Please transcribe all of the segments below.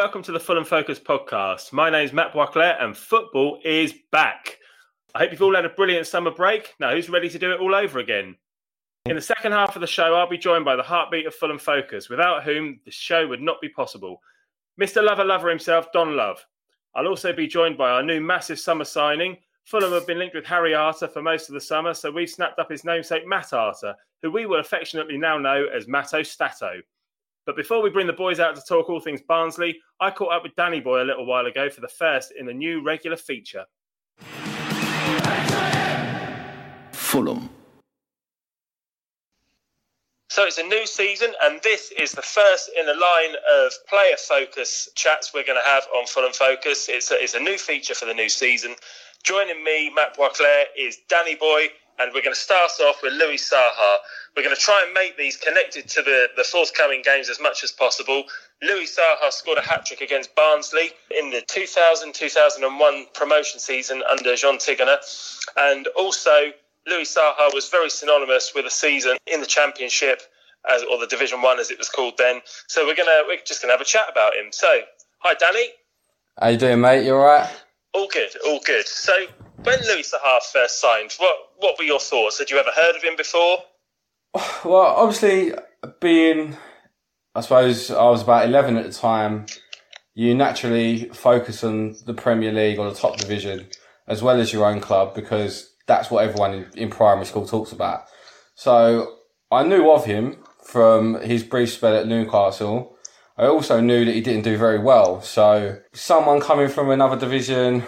And welcome to the Fulham Focus podcast. My name is Matt Boisclair and football is back. I hope you've all had a brilliant summer break. Now, who's ready to do it all over again? In the second half of the show, I'll be joined by the heartbeat of Fulham Focus, without whom the show would not be possible. Mr. Lover Lover himself, Don Love. I'll also be joined by our new massive summer signing. Fulham have been linked with Harry Arter for most of the summer, so we've snapped up his namesake, Matt Arter, who we will affectionately now know as Matto Stato. But before we bring the boys out to talk all things Barnsley, I caught up with Danny Boy a little while ago for the first in a new regular feature. Fulham. So it's a new season, and this is the first in a line of player focus chats we're going to have on Fulham Focus. It's a, it's a new feature for the new season. Joining me, Matt Boisclair, is Danny Boy, and we're going to start off with Louis Saha. We're going to try and make these connected to the, the forthcoming games as much as possible. Louis Saha scored a hat trick against Barnsley in the 2000 2001 promotion season under Jean Tigana. And also, Louis Saha was very synonymous with a season in the Championship, as, or the Division 1 as it was called then. So we're, gonna, we're just going to have a chat about him. So, hi, Danny. How you doing, mate? You all right? All good, all good. So, when Louis Saha first signed, what what were your thoughts? Had you ever heard of him before? Well, obviously, being, I suppose I was about 11 at the time, you naturally focus on the Premier League or the top division as well as your own club because that's what everyone in, in primary school talks about. So I knew of him from his brief spell at Newcastle. I also knew that he didn't do very well. So someone coming from another division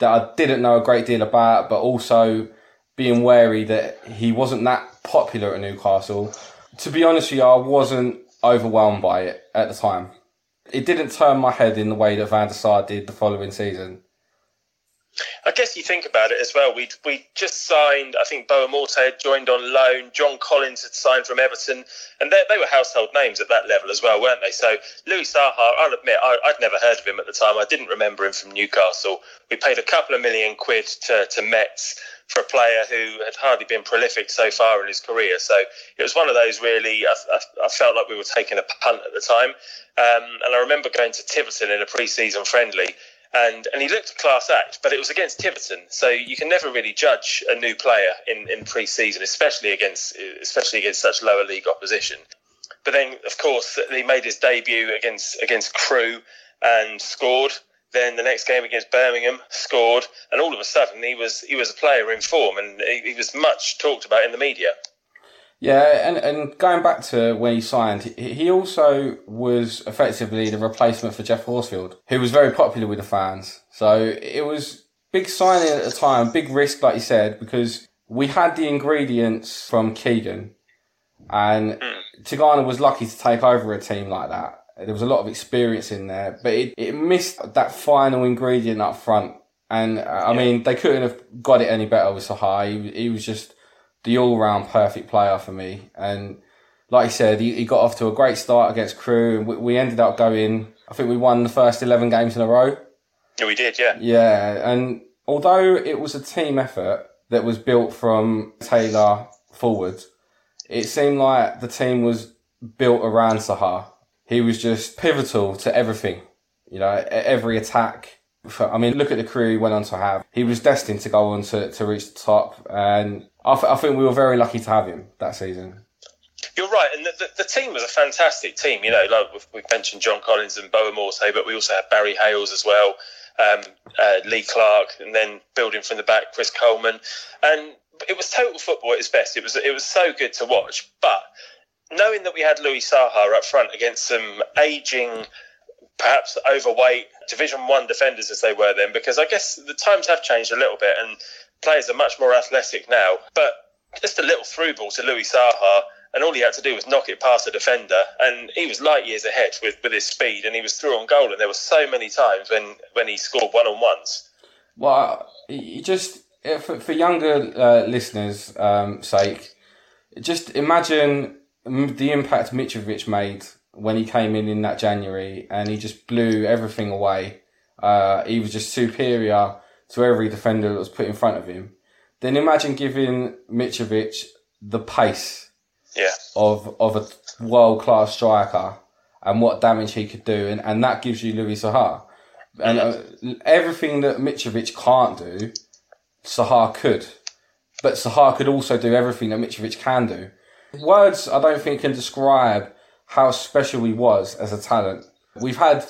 that I didn't know a great deal about, but also being wary that he wasn't that popular at Newcastle. To be honest with you, I wasn't overwhelmed by it at the time. It didn't turn my head in the way that Van der Sar did the following season. I guess you think about it as well. We we just signed. I think Boa Morte had joined on loan. John Collins had signed from Everton, and they, they were household names at that level as well, weren't they? So Louis Saha, I'll admit, I, would never heard of him at the time. I didn't remember him from Newcastle. We paid a couple of million quid to to Metz for a player who had hardly been prolific so far in his career. So it was one of those really, I, I, I felt like we were taking a punt at the time. Um, and I remember going to Tiverton in a pre season friendly. And, and he looked class act, but it was against Tiverton, so you can never really judge a new player in, in pre-season, especially against especially against such lower league opposition. But then, of course, he made his debut against against Crewe and scored. Then the next game against Birmingham scored, and all of a sudden he was he was a player in form, and he, he was much talked about in the media. Yeah, and, and going back to when he signed, he also was effectively the replacement for Geoff Horsfield, who was very popular with the fans. So it was big signing at the time, big risk, like you said, because we had the ingredients from Keegan, and mm. Tigana was lucky to take over a team like that. There was a lot of experience in there, but it, it missed that final ingredient up front. And uh, I yeah. mean, they couldn't have got it any better with Saha. He, he was just the all round perfect player for me. And like I said, he, he got off to a great start against Crewe, And we, we ended up going, I think we won the first 11 games in a row. Yeah, we did, yeah. Yeah. And although it was a team effort that was built from Taylor forward, it seemed like the team was built around Saha he was just pivotal to everything. You know, every attack. I mean, look at the career he went on to have. He was destined to go on to, to reach the top, and I, th- I think we were very lucky to have him that season. You're right, and the, the, the, team was a fantastic team. You know, like we mentioned John Collins and Boa Morte, but we also had Barry Hayles as well, um, uh, Lee Clark, and then building from the back, Chris Coleman, and it was total football at its best. It was it was so good to watch, but knowing that we had Louis Saha up front against some aging, perhaps overweight Division One defenders as they were then, because I guess the times have changed a little bit and players are much more athletic now. But just a little through ball to Louis Saha, and all he had to do was knock it past the defender, and he was light years ahead with, with his speed, and he was through on goal. And there were so many times when, when he scored one on ones. Well, just for, for younger uh, listeners' um, sake, just imagine the impact Mitrovic made when he came in in that January and he just blew everything away. Uh, he was just superior to every defender that was put in front of him. Then imagine giving Mitrovic the pace yeah. of of a world class striker and what damage he could do, and, and that gives you Louis Saha. And uh, everything that Mitrovic can't do, Saha could. But Saha could also do everything that Mitrovic can do. Words, I don't think, can describe how special he was as a talent. We've had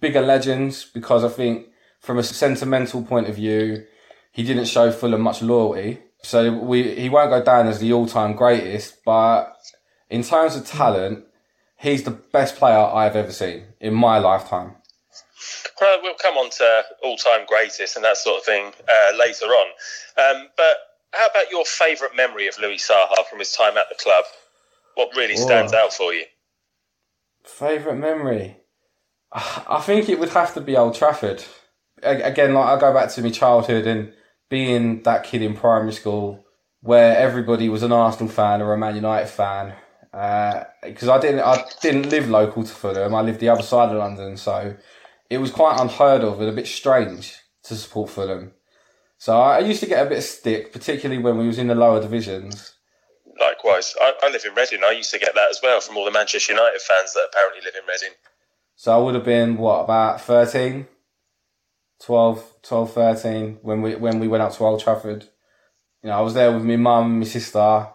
bigger legends because I think, from a sentimental point of view, he didn't show Fulham much loyalty. So we he won't go down as the all-time greatest, but in terms of talent, he's the best player I've ever seen in my lifetime. Well, we'll come on to all-time greatest and that sort of thing uh, later on. Um, but how about your favourite memory of Louis Saha from his time at the club? What really stands Whoa. out for you? Favourite memory? I think it would have to be Old Trafford. Again, like I go back to my childhood and being that kid in primary school where everybody was an Arsenal fan or a Man United fan. Uh, because I didn't, I didn't live local to Fulham. I lived the other side of London, so it was quite unheard of and a bit strange to support Fulham. So I used to get a bit of stick, particularly when we was in the lower divisions. Likewise, I, I live in Reading. I used to get that as well from all the Manchester United fans that apparently live in Reading. So I would have been what about 13, 12, 12, 13 when we when we went out to Old Trafford. You know, I was there with my mum my sister,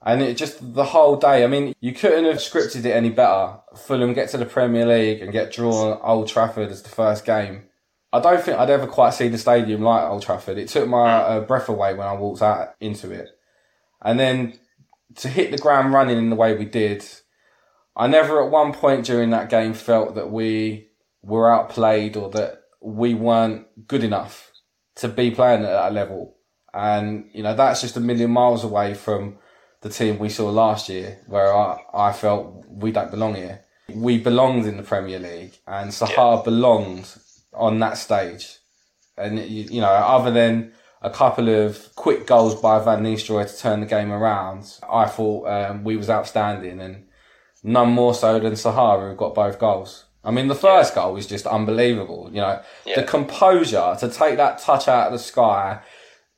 and it just the whole day. I mean, you couldn't have scripted it any better. Fulham get to the Premier League and get drawn Old Trafford as the first game. I don't think I'd ever quite seen the stadium like Old Trafford. It took my uh, breath away when I walked out into it, and then to hit the ground running in the way we did. I never at one point during that game felt that we were outplayed or that we weren't good enough to be playing at that level. And, you know, that's just a million miles away from the team we saw last year where I, I felt we don't belong here. We belonged in the Premier League and Saha belonged on that stage. And, you, you know, other than a couple of quick goals by Van Nistelrooy to turn the game around, I thought um, we was outstanding and none more so than Saha, who got both goals. I mean, the first goal was just unbelievable. You know, Yeah. the composure to take that touch out of the sky,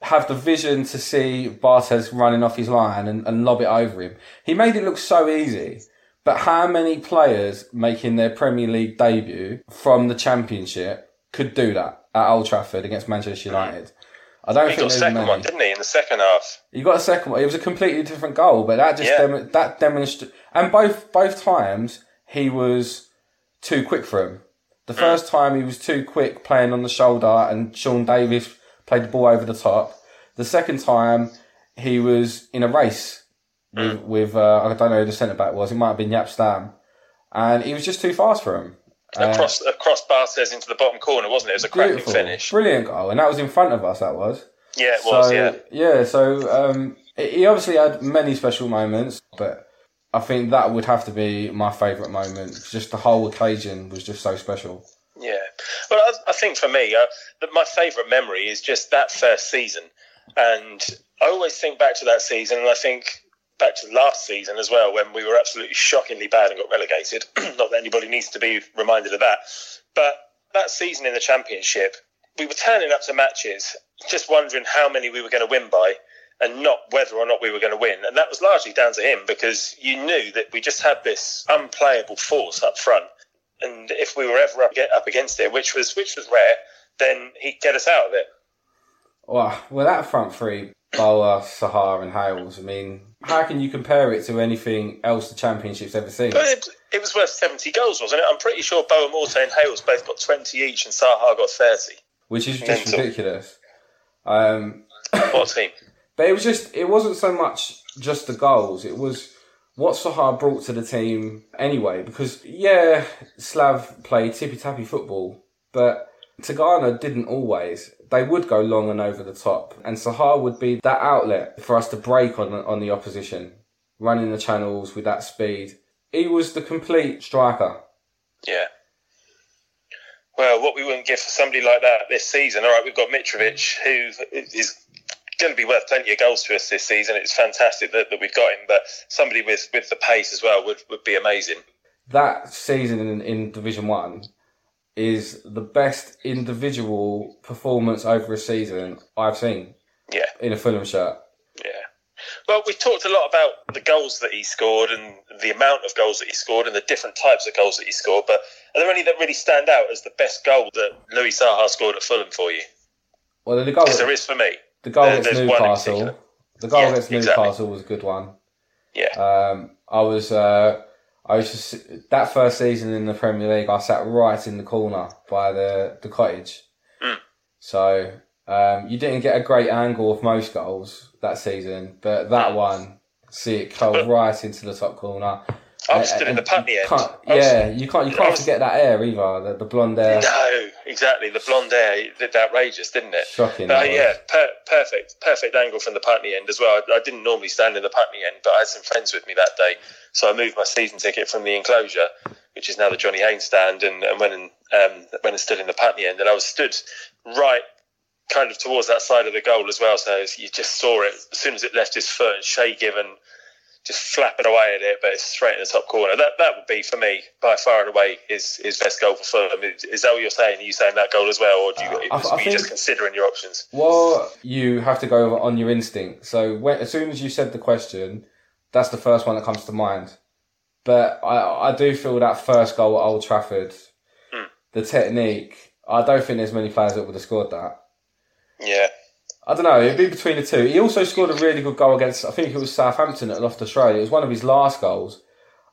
have the vision to see Barthez running off his line and, and lob it over him. He made it look so easy. But how many players making their Premier League debut from the Championship could do that at Old Trafford against Manchester mm. United? I don't He think got there's second many. one, didn't he, in the second half? You got a second one. It was a completely different goal, but that just Yeah. dem- that demonstrated. And both both times he was too quick for him. The Mm. first time he was too quick playing on the shoulder, and Sean Davis played the ball over the top. The second time he was in a race with Mm. with uh, I don't know who the centre back was. It might have been Jaap Stam, and he was just too fast for him. Uh, across across into the bottom corner, wasn't it? It was a cracking finish. brilliant goal, and that was in front of us. That was. Yeah, it was. So, yeah, So um, he obviously had many special moments, but I think that would have to be my favourite moment. Just the whole occasion was just so special. yeah. Well, I, I think for me, uh, that my favourite memory is just that first season, and I always think back to that season, and I think back to last season as well, when we were absolutely shockingly bad and got relegated. Not that anybody needs to be reminded of that, but that season in the Championship, we were turning up to matches just wondering how many we were going to win by and not whether or not we were going to win. And that was largely down to him because you knew that we just had this unplayable force up front. And if we were ever up, against it, which was which was rare, then he'd get us out of it. Well, well, that front three, Boa, Saha, and Hayles. I mean, how can you compare it to anything else the Championship's ever seen? But it, it was worth 70 goals, wasn't it? I'm pretty sure Boa Morte and Hayles both got 20 each and Saha got 30. Which is just Mental. ridiculous. Um, What a team. But it was just, it wasn't so much just the goals. It was what Saha brought to the team anyway. Because, yeah, Slav played tippy tappy football, but Tigana didn't always. They would go long and over the top. And Saha would be that outlet for us to break on, on the opposition, running the channels with that speed. He was the complete striker. Yeah. Well, what we wouldn't give for somebody like that this season. All right, we've got Mitrovic, who is going to be worth plenty of goals to us this season. It's fantastic that, that we've got him, but somebody with, with the pace as well would, would be amazing. That season in, in Division 1 is the best individual performance over a season I've seen Yeah, in a Fulham shirt. yeah. Well, we've talked a lot about the goals that he scored and the amount of goals that he scored and the different types of goals that he scored. But are there any that really stand out as the best goal that Louis Saha scored at Fulham for you? Well, the goal, Because there is for me. The goal there- against there's one in Newcastle, the goal Yeah, against exactly. Newcastle was a good one. Yeah. Um, I was, uh, I was just that first season in the Premier League. I sat right in the corner by the the cottage, Mm. so um, you didn't get a great angle of most goals that season, but that one, see it But- right into the top corner. I was Uh, stood in the Putney end. was- yeah, you can't you can't was- forget that hair either. The, the blonde hair, No, exactly. The blonde hair it looked outrageous, didn't it? shocking. Was. yeah, per- perfect, perfect angle from the Putney end as well. I, I didn't normally stand in the Putney end, but I had some friends with me that day, so I moved my season ticket from the enclosure, which is now the Johnny Haynes stand, and, and went and um, went and stood in the Putney end, and I was stood right, kind of towards that side of the goal as well. So you just saw it as soon as it left his foot, and Shay Given just flapping away at it, but it's straight in the top corner. That that would be for me by far and away his his best goal for Fulham. Is, is that what you're saying? Are you saying that goal as well, or do you, Uh, I- was- I were you just considering your options? Well, you have to go on your instinct. So when, as soon as you said the question, that's the first one that comes to mind. But I, I do feel that first goal at Old Trafford, Hmm. the technique. I don't think there's many players that would have scored that. Yeah, I don't know. It'd be between the two. He also scored a really good goal against. I think it was Southampton at Loftus Road. It was one of his last goals.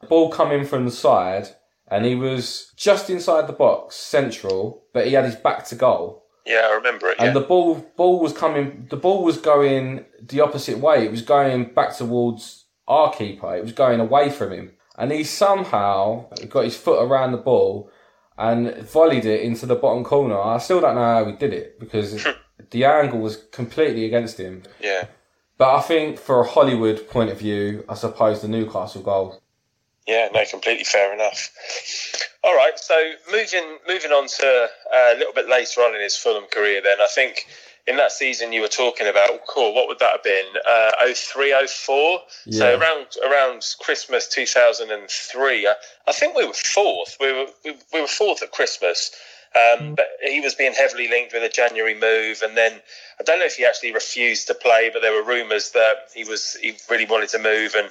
Ball coming from the side, and he was just inside the box, central, but he had his back to goal. yeah, I remember it. Yeah, And the ball ball was coming the ball was going the opposite way. It was going back towards our keeper. It was going away from him. And he somehow got his foot around the ball and volleyed it into the bottom corner. I still don't know how he did it because the angle was completely against him. yeah, But I think for a Hollywood point of view, I suppose the Newcastle goal. yeah. No, completely fair enough. All right, so moving moving on to uh, a little bit later on in his Fulham career, then I think. In that season you were talking about, cool, what would that have been? Uh, 03, 04? So around around Christmas 2003, I, I think we were fourth. We were we, we were fourth at Christmas. Um, but he was being heavily linked with a January move, and then I don't know if he actually refused to play, but there were rumours that he was he really wanted to move. And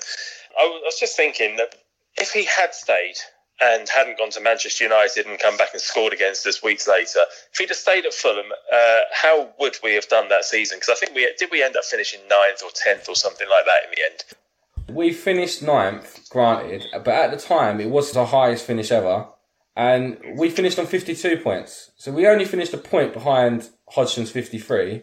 I was was just thinking that if he had stayed and hadn't gone to Manchester United and come back and scored against us weeks later, if he'd have stayed at Fulham, uh, how would we have done that season? Because I think we did we end up finishing ninth or tenth or something like that in the end. We finished ninth, granted, but at the time it was the highest finish ever, and we finished on 52 points. So we only finished a point behind Hodgson's 53.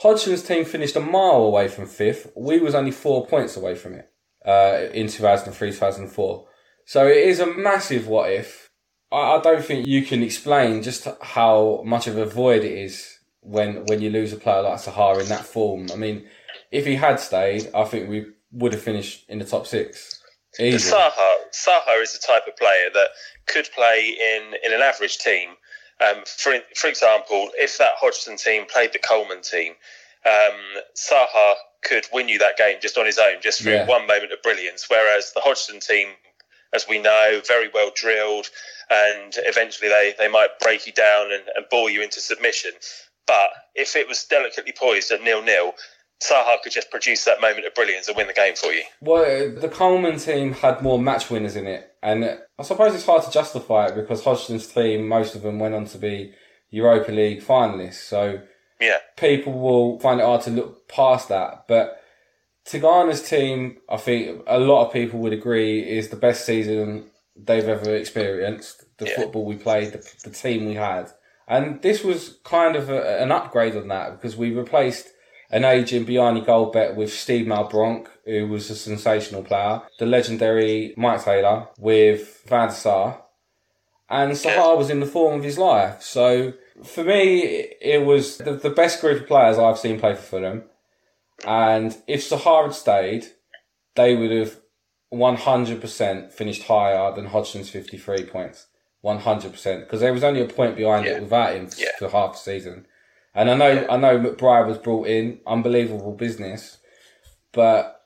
Hodgson's team finished a mile away from fifth. We was only four points away from it uh, in 2003, 2004. So it is a massive what if. I, I don't think you can explain just how much of a void it is when when you lose a player like Saha in that form. I mean, if he had stayed, I think we would have finished in the top six. Easy. Saha, Saha is the type of player that could play in, in an average team. Um, for for example, if that Hodgson team played the Coleman team, um, Saha could win you that game just on his own, just through Yeah. one moment of brilliance. Whereas the Hodgson team, as we know, very well drilled, and eventually they, they might break you down and, and bore you into submission. But if it was delicately poised at nil nil, Saha could just produce that moment of brilliance and win the game for you. Well, the Coleman team had more match winners in it, and I suppose it's hard to justify it because Hodgson's team, most of them went on to be Europa League finalists. So Yeah. people will find it hard to look past that. But Tigana's team, I think a lot of people would agree, is the best season they've ever experienced. The Yeah. football we played, the, the team we had. And this was kind of a, an upgrade on that because we replaced an aging Bjarne Goldbaek with Steed Malbranque, who was a sensational player, the legendary Maik Taylor with Van der Sar, and Saha was in the form of his life. So for me, it was the, the best group of players I've seen play for Fulham. And if Saha had stayed, they would have 100% finished higher than Hodgson's 53 points. 100%. Because there was only a point behind Yeah. it without him Yeah. for half the season. And I know, I know McBride was brought in, unbelievable business, but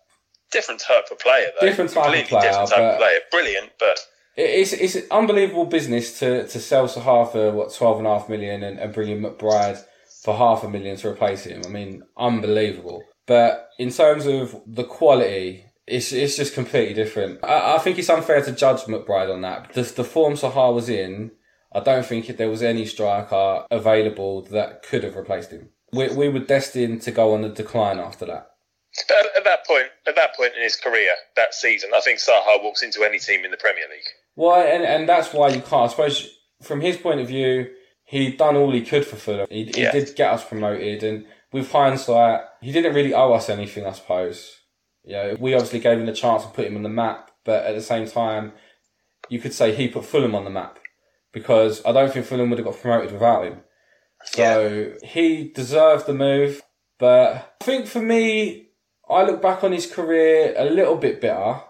different type of player, though. Different type of player, different type of player. Brilliant, but it's, it's an unbelievable business to, to sell Saha for what, 12.5 million and, and bring in McBride for half a million to replace him. I mean, unbelievable. But in terms of the quality, it's it's just completely different. I, I think it's unfair to judge McBride on that. The, the form Saha was in, I don't think there was any striker available that could have replaced him. We, we were destined to go on the decline after that. But at that point, at that point in his career, that season, I think Saha walks into any team in the Premier League. Well, and, and that's why you can't. I suppose from his point of view, he'd done all he could for Fulham. He, he Yeah. did get us promoted, and with hindsight, he didn't really owe us anything, I suppose. You know, we obviously gave him the chance to put him on the map, but at the same time, you could say he put Fulham on the map because I don't think Fulham would have got promoted without him. So he deserved the move, but I think for me, I look back on his career a little bit better,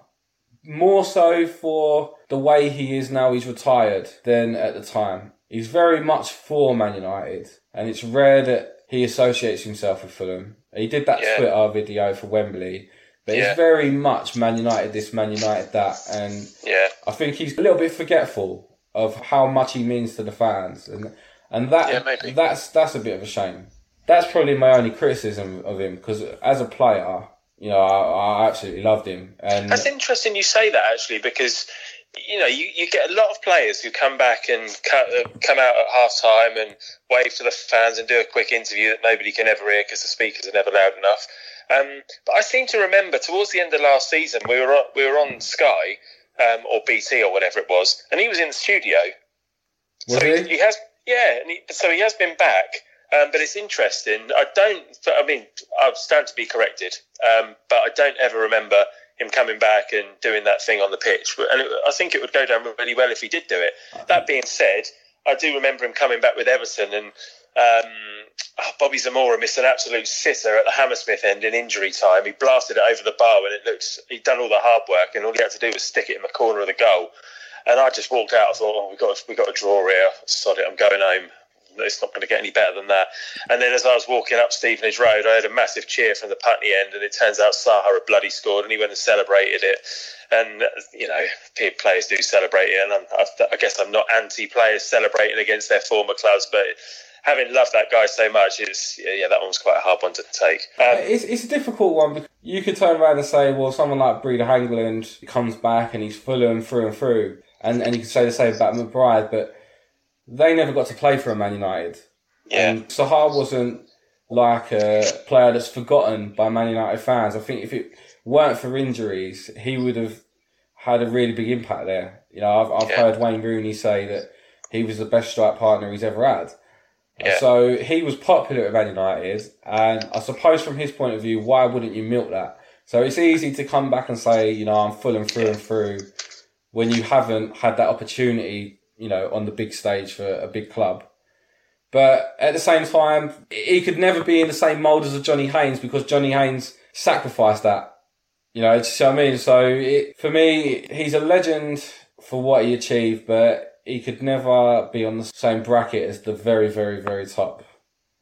more so for the way he is now he's retired than at the time. He's very much for Man United, and it's rare that he associates himself with Fulham. He did that Yeah. Twitter video for Wembley, but Yeah. it's very much Man United this, Man United that, and Yeah, I think he's a little bit forgetful of how much he means to the fans, and and that Yeah, that's that's a bit of a shame. That's probably my only criticism of him because as a player, you know, I, I absolutely loved him, and That's interesting you say that actually because you know you, you get a lot of players who come back and uh, come out at half time and wave to the fans and do a quick interview that nobody can ever hear because the speakers are never loud enough. Um, but I seem to remember towards the end of last season we were on, we were on Sky um, or BT or whatever it was, and he was in the studio. was so he? he has, yeah, and he, so he has been back. Um, but it's interesting. I don't. I mean, I stand to be corrected, um, but I don't ever remember him coming back and doing that thing on the pitch. And it, I think it would go down really well if he did do it. That being said, I do remember him coming back with Everton and. Um, Oh, Bobby Zamora missed an absolute sitter at the Hammersmith end in injury time. He blasted it over the bar and it looked he'd done all the hard work, and all he had to do was stick it in the corner of the goal. And I just walked out. I thought, oh, we got we got a draw here. Sod it, I'm going home. It's not going to get any better than that. And then as I was walking up Stevenage Road, I heard a massive cheer from the Putney end, and it turns out Saha had bloody scored, and he went and celebrated it. And you know, players do celebrate it, and I'm, I, guess I'm not anti-players celebrating against their former clubs, but having loved that guy so much, is yeah, that one was quite a hard one to take. Um, It's, it's a difficult one because you could turn around and say, well, someone like Brede Hangeland comes back and he's Fulham through and through, and, and you could say the same about McBride, but they never got to play for a Man United. yeah, And Saha wasn't like a player that's forgotten by Man United fans. I think if it weren't for injuries, he would have had a really big impact there. You know, I've, I've Yeah. heard Wayne Rooney say that he was the best strike partner he's ever had. Yeah. So he was popular at Man United, and I suppose from his point of view, why wouldn't you milk that? So it's easy to come back and say, you know, I'm full and through and through when you haven't had that opportunity, you know, on the big stage for a big club. But at the same time, he could never be in the same mould as a Johnny Haynes because Johnny Haynes sacrificed that. You know, do you see what I mean? So it, for me, he's a legend for what he achieved, but he could never be on the same bracket as the very, very, very top.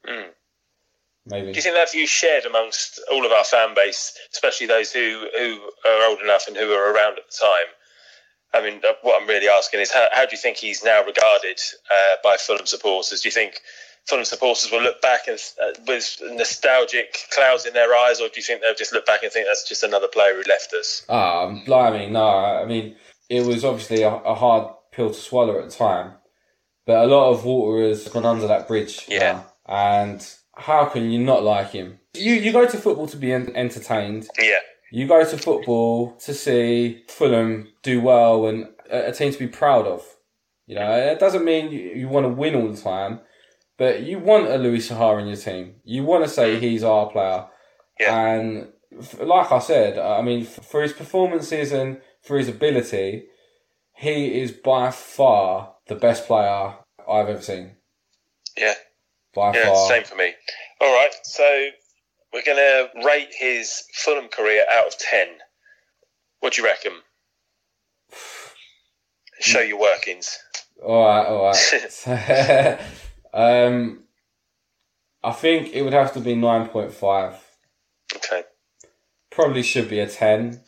Mm. Maybe. Do you think that view shared amongst all of our fan base, especially those who, who are old enough and who were around at the time? I mean, uh, what I'm really asking is how, how do you think he's now regarded uh, by Fulham supporters? Do you think Fulham supporters will look back and, uh, with nostalgic clouds in their eyes, or do you think they'll just look back and think that's just another player who left us? Ah, um, blimey, no. I mean, it was obviously a, a hard pill to swallow at the time, but a lot of water has gone under that bridge. Yeah. now. And how can you not like him? You you go to football to be en- entertained. Yeah, You go to football to see Fulham do well and a, team to be proud of. You know, it doesn't mean you, you want to win all the time, but you want a Louis Saha in your team. You want to say he's our player. Yeah. And like I said, I mean, for his performances and for his ability, he is by far the best player I've ever seen. yeah. By far. Yeah, far. same for me. All right, so we're going to rate his Fulham career out of 10. What do you reckon? Show your workings. All right, all right. um, I think it would have to be nine point five. Okay. Probably should be a ten,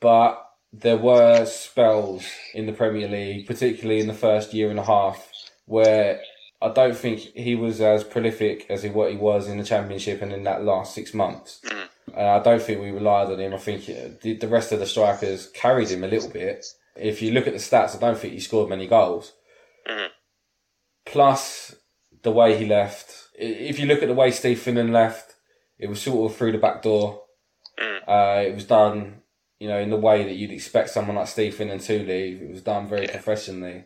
but there were spells in the Premier League, particularly in the first year and a half, where I don't think he was as prolific as he, what he was in the Championship and in that last six months. Mm. And I don't think we relied on him. I think the, the rest of the strikers carried him a little bit. If you look at the stats, I don't think he scored many goals. Mhm. Plus, the way he left. If you look at the way Steve Finnan left, it was sort of through the back door. Mm. Uh, it was done, you know, in the way that you'd expect someone like Steve Finnan to leave. It was done very Yeah. professionally.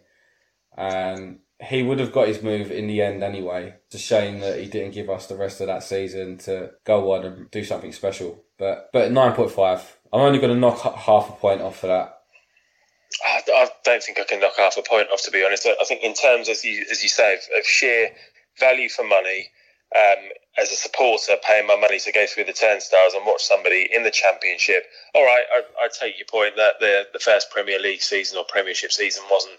And he would have got his move in the end anyway. It's a shame that he didn't give us the rest of that season to go on and do something special. But but nine point five. I'm only going to knock half a point off for that. I, don't think I can knock half a point off. To be honest, I I think in terms as you as you say of, of sheer value for money, um, as a supporter paying my money to go through the turnstiles and watch somebody in the championship. All right, I, I take your point that the the first Premier League season or Premiership season wasn't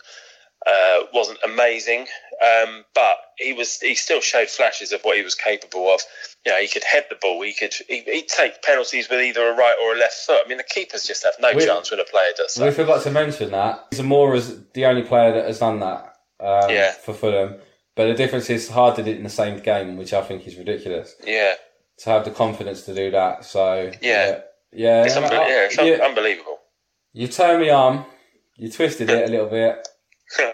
uh, wasn't amazing, um, but he was he still showed flashes of what he was capable of. You know, he could head the ball. He could he, he'd take penalties with either a right or a left foot. I mean, the keepers just have no We- chance when a player does We that. forgot to mention that Zamora's the only player that has done that um, Yeah. for Fulham. But the difference is Hard did it in the same game, which I think is ridiculous. Yeah, To have the confidence to do that. So Yeah. yeah, it's, yeah. unbe- I- yeah, it's you- unbelievable. You turned me arm, you twisted it a little bit.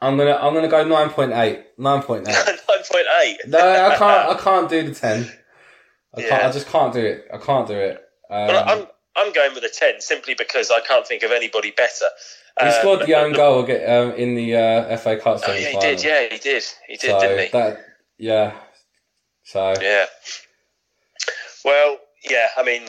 I'm gonna I'm gonna go nine point eight. Nine point eight. Nine point eight. No, I can't I can't do the ten. I can't I just can't do it. I can't do it. Um, Well, I'm I'm going with a ten simply because I can't think of anybody better. he Uh, scored the own goal get, um, in the uh, FA Cup Oh, semi yeah, he did. Yeah, he did. He did, so didn't he? that yeah. So Yeah. Well, yeah. I mean,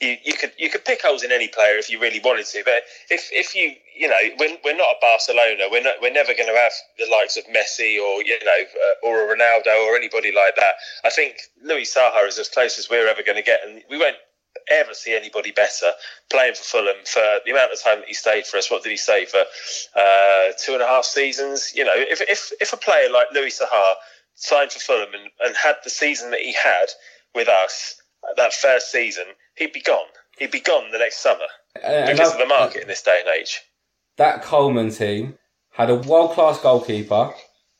you, you could you could pick holes in any player if you really wanted to, but if if you you know we're, we're not a Barcelona, we're not, we're never going to have the likes of Messi or you know uh, or a Ronaldo or anybody like that. I think Louis Saha is as close as we're ever going to get, and we won't ever see anybody better playing for Fulham for the amount of time that he stayed for us. What did he stay for? Uh, two and a half seasons. You know, if if if a player like Louis Saha signed for Fulham and, and had the season that he had with us that first season, he'd be gone. He'd be gone the next summer because of the market in this day and age. That Coleman team had a world class goalkeeper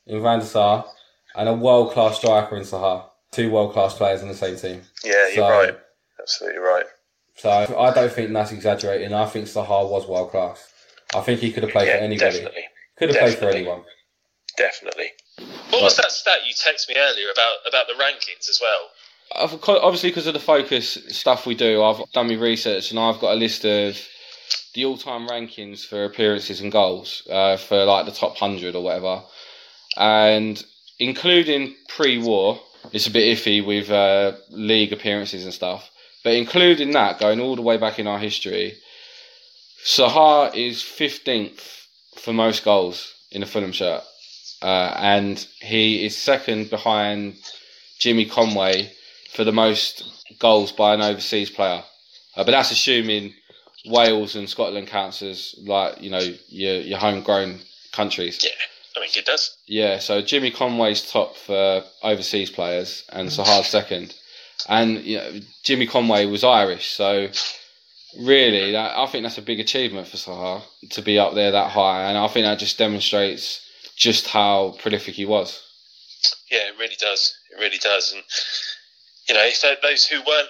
in Van der Sar and a world class striker in Saha. Two world class players in the same team. Yeah, you're So- right. Absolutely right. So I don't think that's exaggerating. I think Saha was world class. I think he could have played Yeah, for anybody. definitely, Could have played for anyone. definitely. What was that stat you texted me earlier about about the rankings as well? I've obviously because of the focus stuff we do, I've done my research and I've got a list of the all-time rankings for appearances and goals uh, for like the top hundred or whatever, and including pre-war, it's a bit iffy with uh, league appearances and stuff. But including that, going all the way back in our history, Saha is fifteenth for most goals in a Fulham shirt, uh, and he is second behind Jimmy Conway for the most goals by an overseas player. Uh, but that's assuming Wales and Scotland counts as like you know your your homegrown countries. Yeah, I mean it does. Yeah, so Jimmy Conway's top for overseas players and mm. Saha's second. And you know, Jimmy Conway was Irish, so really, that, I think that's a big achievement for Saha to be up there that high. And I think that just demonstrates just how prolific he was. Yeah, it really does. It really does. And you know, if those who weren't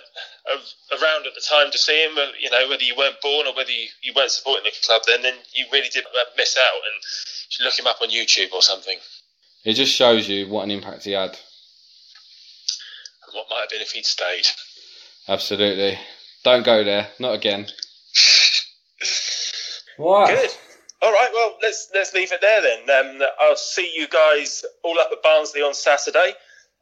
around at the time to see him, you know, whether you weren't born or whether you, you weren't supporting the club, then then you really did uh, miss out. And you should look him up on YouTube or something. It just shows you what an impact he had. And what might have been if he'd stayed. Absolutely. Don't go there. Not again. What? Good. All right. Well, let's let's leave it there then. Um, I'll see you guys all up at Barnsley on Saturday,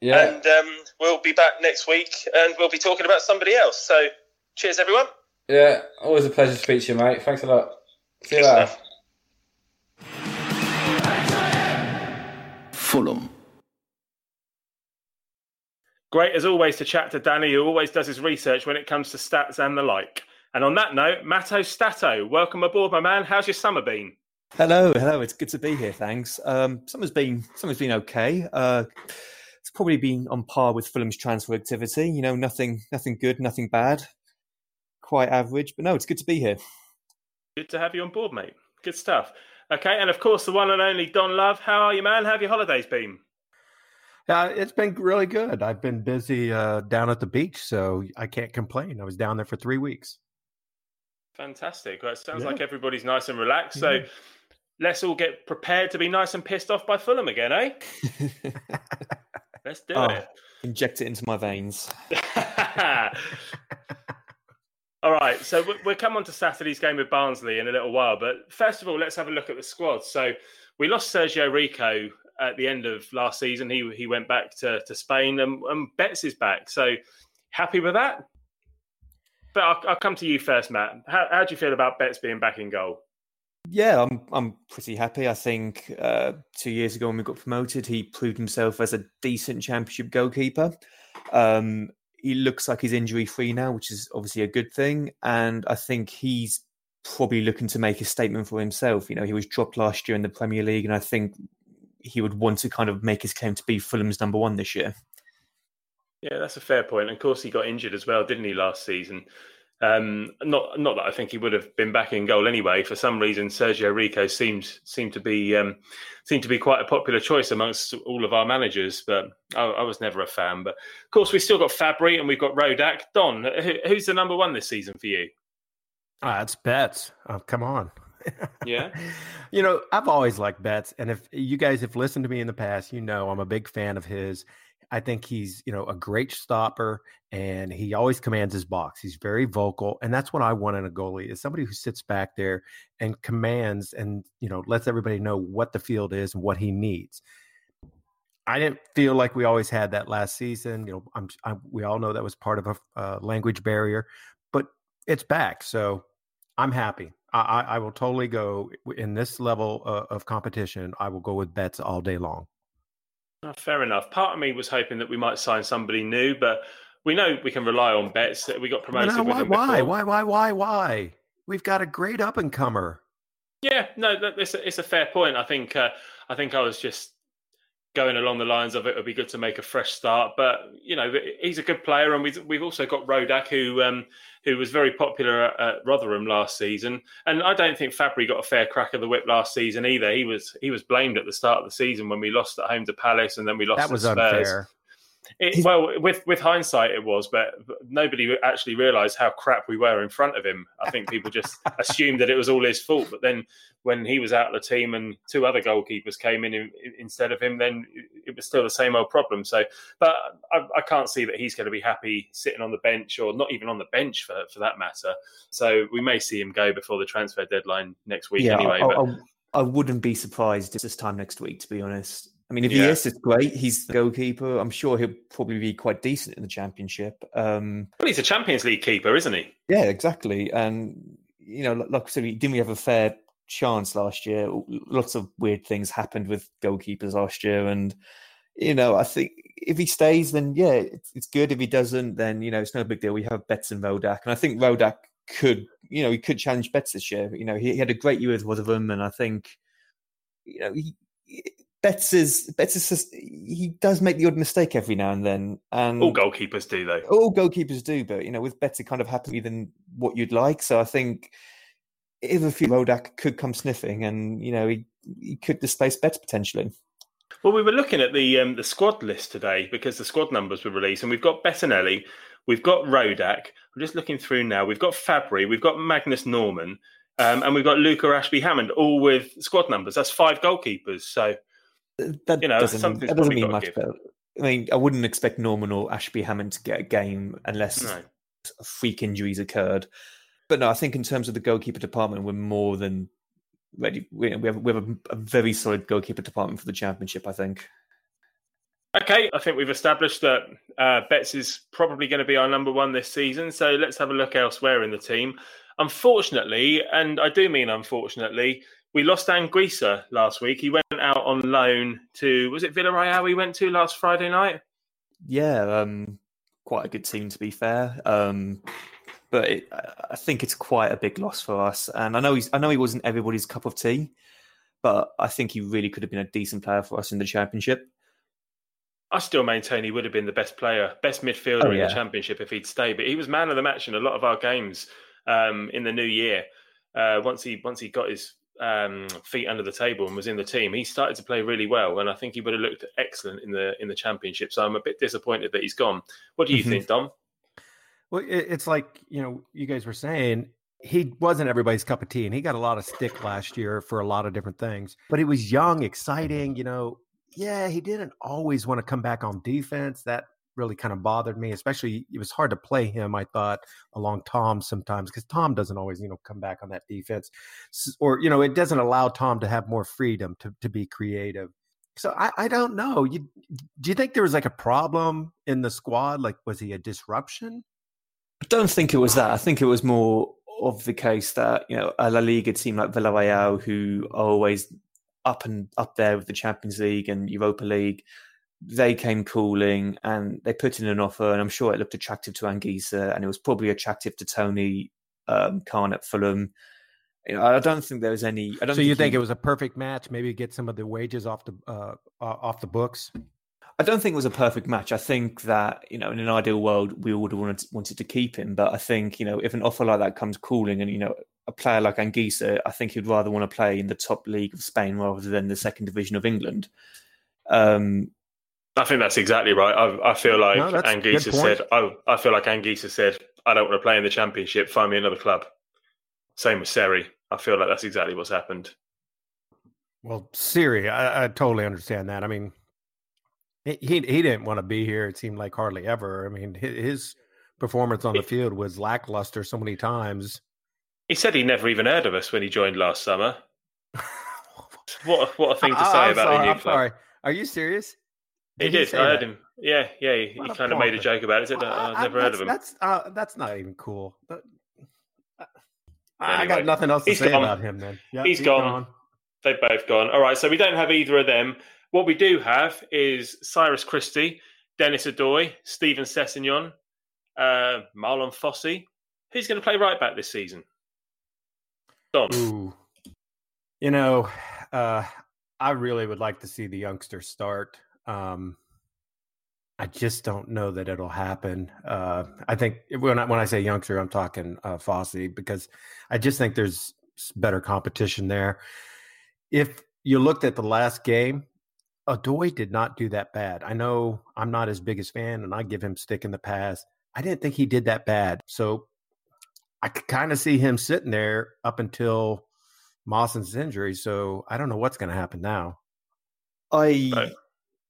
Yeah. and um, we'll be back next week, and we'll be talking about somebody else. So, cheers, everyone. Yeah. Always a pleasure to speak to you, mate. Thanks a lot. See you later. Fulham. Great as always to chat to Danny, who always does his research when it comes to stats and the like. And on that note, Matto Stato, welcome aboard, my man. How's your summer been? Hello, hello. It's good to be here. Thanks. Um, summer's been summer's been okay. Uh, it's probably been on par with Fulham's transfer activity. You know, nothing nothing good, nothing bad. Quite average, but no, it's good to be here. Good to have you on board, mate. Good stuff. Okay, and of course, the one and only Don Love. How are you, man? How have your holidays been? Uh, it's been really good. I've been busy uh, down at the beach, so I can't complain. I was down there for three weeks. Fantastic. Well, it sounds yeah. like everybody's nice and relaxed. So let's all get prepared to be nice and pissed off by Fulham again, eh? let's do oh, it. Inject it into my veins. all right. So we'll come on to Saturday's game with Barnsley in a little while. But first of all, let's have a look at the squad. So we lost Sergio Rico at the end of last season. He he went back to, to Spain and, and Betts is back. So happy with that? But I'll, I'll come to you first, Matt. How, how do you feel about Betts being back in goal? Yeah, I'm I'm pretty happy. I think uh, two years ago when we got promoted, he proved himself as a decent championship goalkeeper. Um, he looks like he's injury free now, which is obviously a good thing. And I think he's probably looking to make a statement for himself. You know, he was dropped last year in the Premier League, and I think he would want to kind of make his claim to be Fulham's number one this year. Yeah, that's a fair point. Of course, he got injured as well, didn't he, last season? Um, not not that I think he would have been back in goal anyway. For some reason, Sergio Rico seems seemed to be um, seemed to be quite a popular choice amongst all of our managers. But I, I, was never a fan. But of course, we've still got Fabri and we've got Rodak. Don, who, who's the number one this season for you? Ah, it's Betts. Oh, come on. yeah. You know, I've always liked Betts, and if you guys have listened to me in the past, you know I'm a big fan of his. I think he's, you know, a great stopper and he always commands his box. He's very vocal. And that's what I want in a goalie is somebody who sits back there and commands and, you know, lets everybody know what the field is and what he needs. I didn't feel like we always had that last season. You know, I'm, I, we all know that was part of a uh, language barrier, but it's back. So I'm happy. I, I will totally go in this level uh, of competition. I will go with Betts all day long. Oh, fair enough. Part of me was hoping that we might sign somebody new, but we know we can rely on Betts that We got promoted. No, why, why, why, why, why, why? We've got a great up and comer. Yeah, no, it's a, it's a fair point. I think uh, I think I was just going along the lines of it would be good to make a fresh start. But you know, he's a good player, and we've we've also got Rodak, who um, who was very popular at, at, Rotherham last season. And I don't think Fabri got a fair crack of the whip last season either. He was he was blamed at the start of the season when we lost at home to Palace, and then we lost. That was Spurs. unfair. It, well, with with hindsight, it was, but nobody actually realised how crap we were in front of him. I think people just assumed that it was all his fault. But then, when he was out of the team and two other goalkeepers came in, in instead of him, then it was still the same old problem. So, but I, I, can't see that he's going to be happy sitting on the bench, or not even on the bench for for that matter. So we may see him go before the transfer deadline next week. Yeah, anyway, I, I, I wouldn't be surprised if this time next week, to be honest. I mean, if yeah. he is, it's great. He's the goalkeeper. I'm sure he'll probably be quite decent in the championship. Um, well, he's a Champions League keeper, isn't he? Yeah, exactly. And you know, like I said, didn't we have a fair chance last year? Lots of weird things happened with goalkeepers last year, and you know, I think if he stays, then yeah, it's, it's good. If he doesn't, then you know, it's no big deal. We have Betts and Rodak, and I think Rodak could, you know, he could challenge Betts this year. You know, he, he had a great year with Rotherham, and I think, you know, he Betts is Betts is he does make the odd mistake every now and then, and all goalkeepers do though. All goalkeepers do, but you know, with Betts, it kind of happening than what you'd like. So I think if a few Rodak could come sniffing, and you know, he he could displace Betts potentially. Well, we were looking at the um, the squad list today because the squad numbers were released, and we've got Bettinelli, we've got Rodak. I'm just looking through now. We've got Fabri, we've got Magnus Norman, um, and we've got Luca Ashby Hammond, all with squad numbers. That's five goalkeepers. So that you know, doesn't, that doesn't mean much. But, I mean, I wouldn't expect Norman or Ashby Hammond to get a game unless no. freak injuries occurred. But no, I think in terms of the goalkeeper department, we're more than ready. We have, we have a, a very solid goalkeeper department for the championship. I think. Okay, I think we've established that uh, Betts is probably going to be our number one this season. So let's have a look elsewhere in the team. Unfortunately, and I do mean unfortunately, we lost Anguissa last week. He went out on loan to was it Villarreal? We went to last Friday night. Yeah, um, quite a good team to be fair. Um, but it, I think it's quite a big loss for us. And I know he's I know he wasn't everybody's cup of tea, but I think he really could have been a decent player for us in the championship. I still maintain he would have been the best player, best midfielder oh, yeah. in the championship if he'd stayed. But he was man of the match in a lot of our games um, in the new year. Uh, once he once he got his um, feet under the table and was in the team, he started to play really well, and I think he would have looked excellent in the in the championship. So I'm a bit disappointed that he's gone. What do you Mhm. think, Dom? Well, it's like you know, you guys were saying he wasn't everybody's cup of tea, and he got a lot of stick last year for a lot of different things. But he was young, exciting. You know, yeah, he didn't always want to come back on defense. That really kind of bothered me, especially it was hard to play him. I thought along Tom sometimes because Tom doesn't always you know come back on that defense, or you know, it doesn't allow Tom to have more freedom to to be creative. So I, I don't know. You do you think there was like a problem in the squad? Like, was he a disruption? I don't think it was that. I think it was more of the case that you know a La Liga team like Villarreal, who are always up and up there with the Champions League and Europa League, they came calling and they put in an offer, and I'm sure it looked attractive to Anguissa, and it was probably attractive to Tony um, Khan at Fulham. You know, I don't think there was any. I don't. So you think he- it was a perfect match? Maybe get some of the wages off the uh, off the books. I don't think it was a perfect match. I think that you know, in an ideal world, we would have wanted, wanted to keep him. But I think you know, if an offer like that comes calling, and you know, a player like Anguissa, I think he'd rather want to play in the top league of Spain rather than the second division of England. Um, I think that's exactly right. I, I feel like No, that's a good Anguissa said, I, I feel like Anguissa said, I don't want to play in the championship. Find me another club. Same with Seri. I feel like that's exactly what's happened. Well, Seri, I, I totally understand that. I mean, he he he didn't want to be here. It seemed like hardly ever. I mean, his, his performance on the field was lackluster so many times. He said he never even heard of us when he joined last summer. What, a- what a thing to say I'm about sorry, a new I'm club. sorry. Are you serious? He did. I heard that? him. Yeah, yeah. He, a kind of made a joke about it. Said, Well, "Oh, I- I've I- never heard of him. That's uh, that's not even cool. But, uh, I got nothing else to say gone. about him. Then Yeah, He's gone. They've both gone. All right, so we don't have either of them. What we do have is Cyrus Christie, Dennis Odoi, Steven Sessegnon, uh, Marlon Fossey. Who's going to play right back this season? Don. Ooh. You know, uh, I really would like to see the youngster start. Um, I just don't know that it'll happen. Uh, I think when I, when I say youngster, I'm talking uh, Fossey because I just think there's better competition there. If you looked at the last game, Odoi did not do that bad. I know I'm not his biggest fan, and I give him stick in the past. I didn't think he did that bad. So I could kind of see him sitting there up until Mawson's injury. So I don't know what's going to happen now. I Right.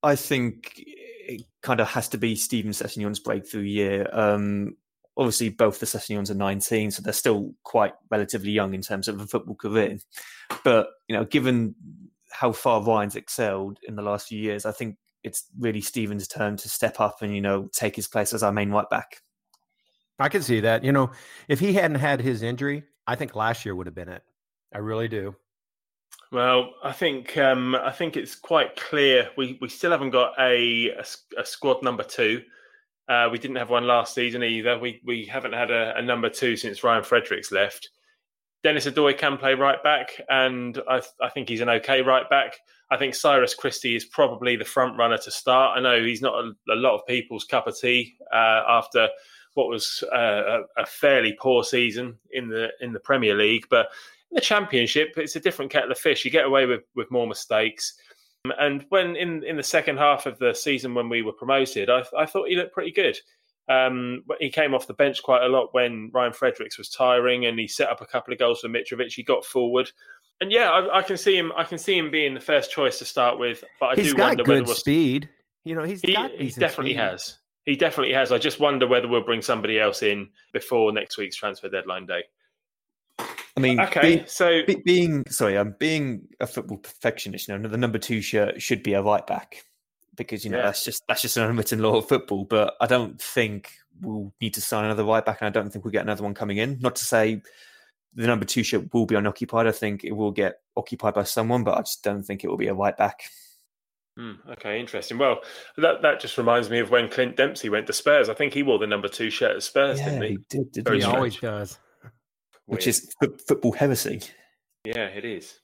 I think it kind of has to be Steven Sessegnon's breakthrough year. Um, obviously, both the Sessegnons are 19, so they're still quite relatively young in terms of a football career. But you know, given how far Ryan's excelled in the last few years, I think it's really Steven's turn to step up and you know take his place as our main right back. I can see that. You know, if he hadn't had his injury, I think last year would have been it. I really do. Well, I think um, I think it's quite clear we, we still haven't got a a squad number two. Uh, we didn't have one last season either. We we haven't had a, a number two since Ryan Fredericks left. Dennis Odoi can play right back, and I, I think he's an okay right back. I think Cyrus Christie is probably the front runner to start. I know he's not a, a lot of people's cup of tea uh, after what was uh, a, a fairly poor season in the in the Premier League, but in the championship, it's a different kettle of fish. You get away with, with more mistakes. And when in, in the second half of the season when we were promoted, I, I thought he looked pretty good. Um, he came off the bench quite a lot when Ryan Fredericks was tiring, and he set up a couple of goals for Mitrovic. He got forward, and yeah, I, I can see him. I can see him being the first choice to start with. But I He's do got wonder whether good we'll speed. You know, he's he, he definitely speed. has. He definitely has. I just wonder whether we'll bring somebody else in before next week's transfer deadline day. I mean, Okay, being, so be- being sorry, I'm being a football perfectionist. You know, the number two shirt should be a right back because you know Yeah. that's just that's just an unwritten law of football. But I don't think we'll need to sign another right back, and I don't think we'll get another one coming in. Not to say the number two shirt will be unoccupied. I think it will get occupied by someone, but I just don't think it will be a right back. Hmm, okay, interesting. Well, that that just reminds me of when Clint Dempsey went to Spurs. I think he wore the number two shirt at Spurs, didn't he? did, did Very He strange. always does. Which is fo- football heresy. yeah, it is.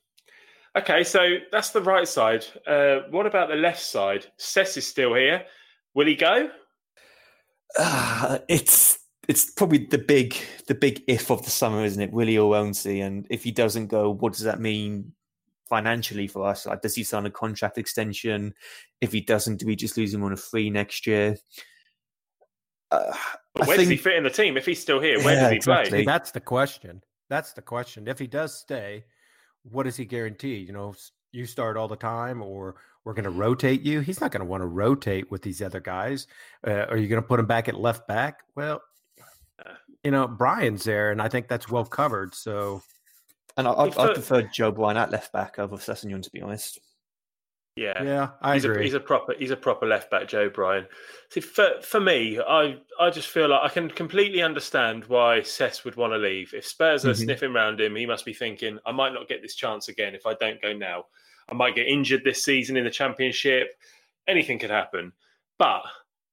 Okay, so that's the right side. Uh, what about the left side? Sess is still here. Will he go? Ah, it's it's probably the big the big if of the summer, isn't it? Will he or won't he? And if he doesn't go, what does that mean financially for us? Like, does he sign a contract extension? If he doesn't, do we just lose him on a free next year? Uh, where think, does he fit in the team? If he's still here, where yeah, does he exactly. play? That's the question. That's the question. If he does stay, what does he guarantee? You know, you start all the time, or we're going to rotate you. He's not going to want to rotate with these other guys. Uh, are you going to put him back at left back? Well, you know, Brian's there, and I think that's well covered. So, and I, I, I prefer Joe Bryan at left back over Sessegnon, to be honest. Yeah, yeah, I he's agree. A, he's a proper he's a proper left back, Joe Bryan. See, for for me, I I just feel like I can completely understand why Cess would want to leave. If Spurs are mm-hmm. sniffing around him, he must be thinking, I might not get this chance again if I don't go now. I might get injured this season in the championship. Anything could happen. But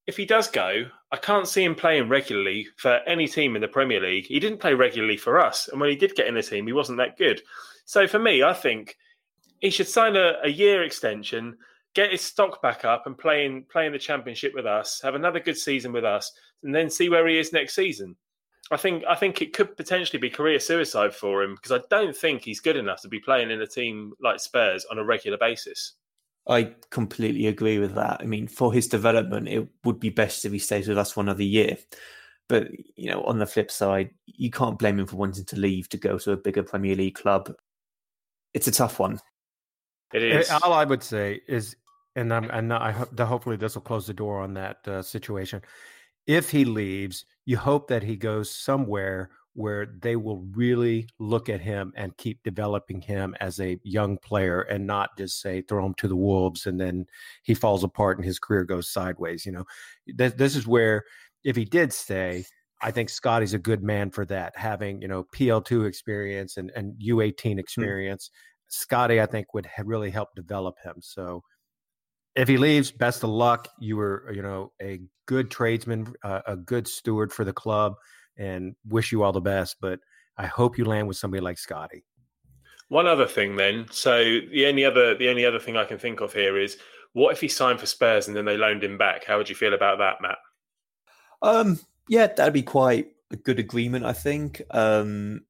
if he does go, I can't see him playing regularly for any team in the Premier League. He didn't play regularly for us, and when he did get in the team, he wasn't that good. So for me, I think he should sign a, a year extension, get his stock back up, and play in play in the Championship with us. Have another good season with us, and then see where he is next season. I think I think it could potentially be career suicide for him because I don't think he's good enough to be playing in a team like Spurs on a regular basis. I completely agree with that. I mean, for his development, it would be best if he stays with us for another year. But you know, on the flip side, you can't blame him for wanting to leave to go to a bigger Premier League club. It's a tough one. It is. All I would say is, and I'm, and I hopefully this will close the door on that uh, situation. If he leaves, you hope that he goes somewhere where they will really look at him and keep developing him as a young player and not just say throw him to the wolves and then he falls apart and his career goes sideways you know this, this is where if he did stay i think scotty's a good man for that having you know pl2 experience and, and u18 hmm. experience. Scotty i think would really help develop him so if he leaves best of luck you were you know a good tradesman uh, a good steward for the club and wish you all the best. But I hope you land with somebody like Scotty. One other thing, then. So the only other the only other thing I can think of here is what if he signed for Spurs and then they loaned him back? How would you feel about that, Matt? Um, yeah, that'd be quite a good agreement, I think. Um,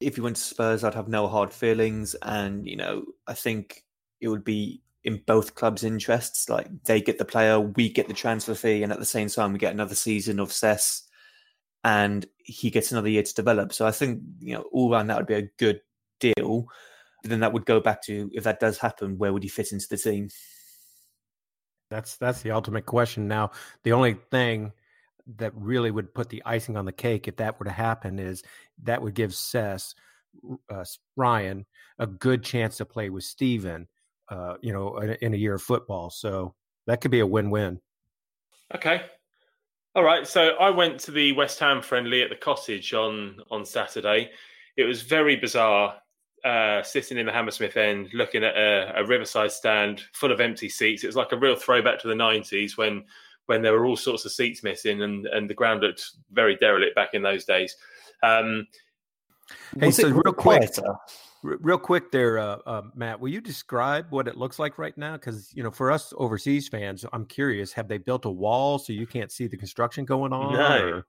if he went to Spurs, I'd have no hard feelings, and you know, I think it would be in both clubs' interests. Like they get the player, we get the transfer fee, and at the same time, we get another season of Cess and he gets another year to develop. So I think you know all around that would be a good deal. But then that would go back to if that does happen, where would he fit into the team? That's that's the ultimate question. Now, the only thing that really would put the icing on the cake if that were to happen is that would give Cess uh, Ryan a good chance to play with Steven, uh, you know, in, in a year of football. So that could be a win-win. Okay, all right, so I went to the West Ham friendly at the cottage on on Saturday. It was very bizarre uh, sitting in the Hammersmith end, looking at a, a, riverside stand full of empty seats. It was like a real throwback to the '90s when when there were all sorts of seats missing and and the ground looked very derelict back in those days. Um, hey, so real quick, Real quick, there, uh, uh, Matt. Will you describe what it looks like right now? Because you know, for us overseas fans, I'm curious. Have they built a wall so you can't see the construction going on? No, or?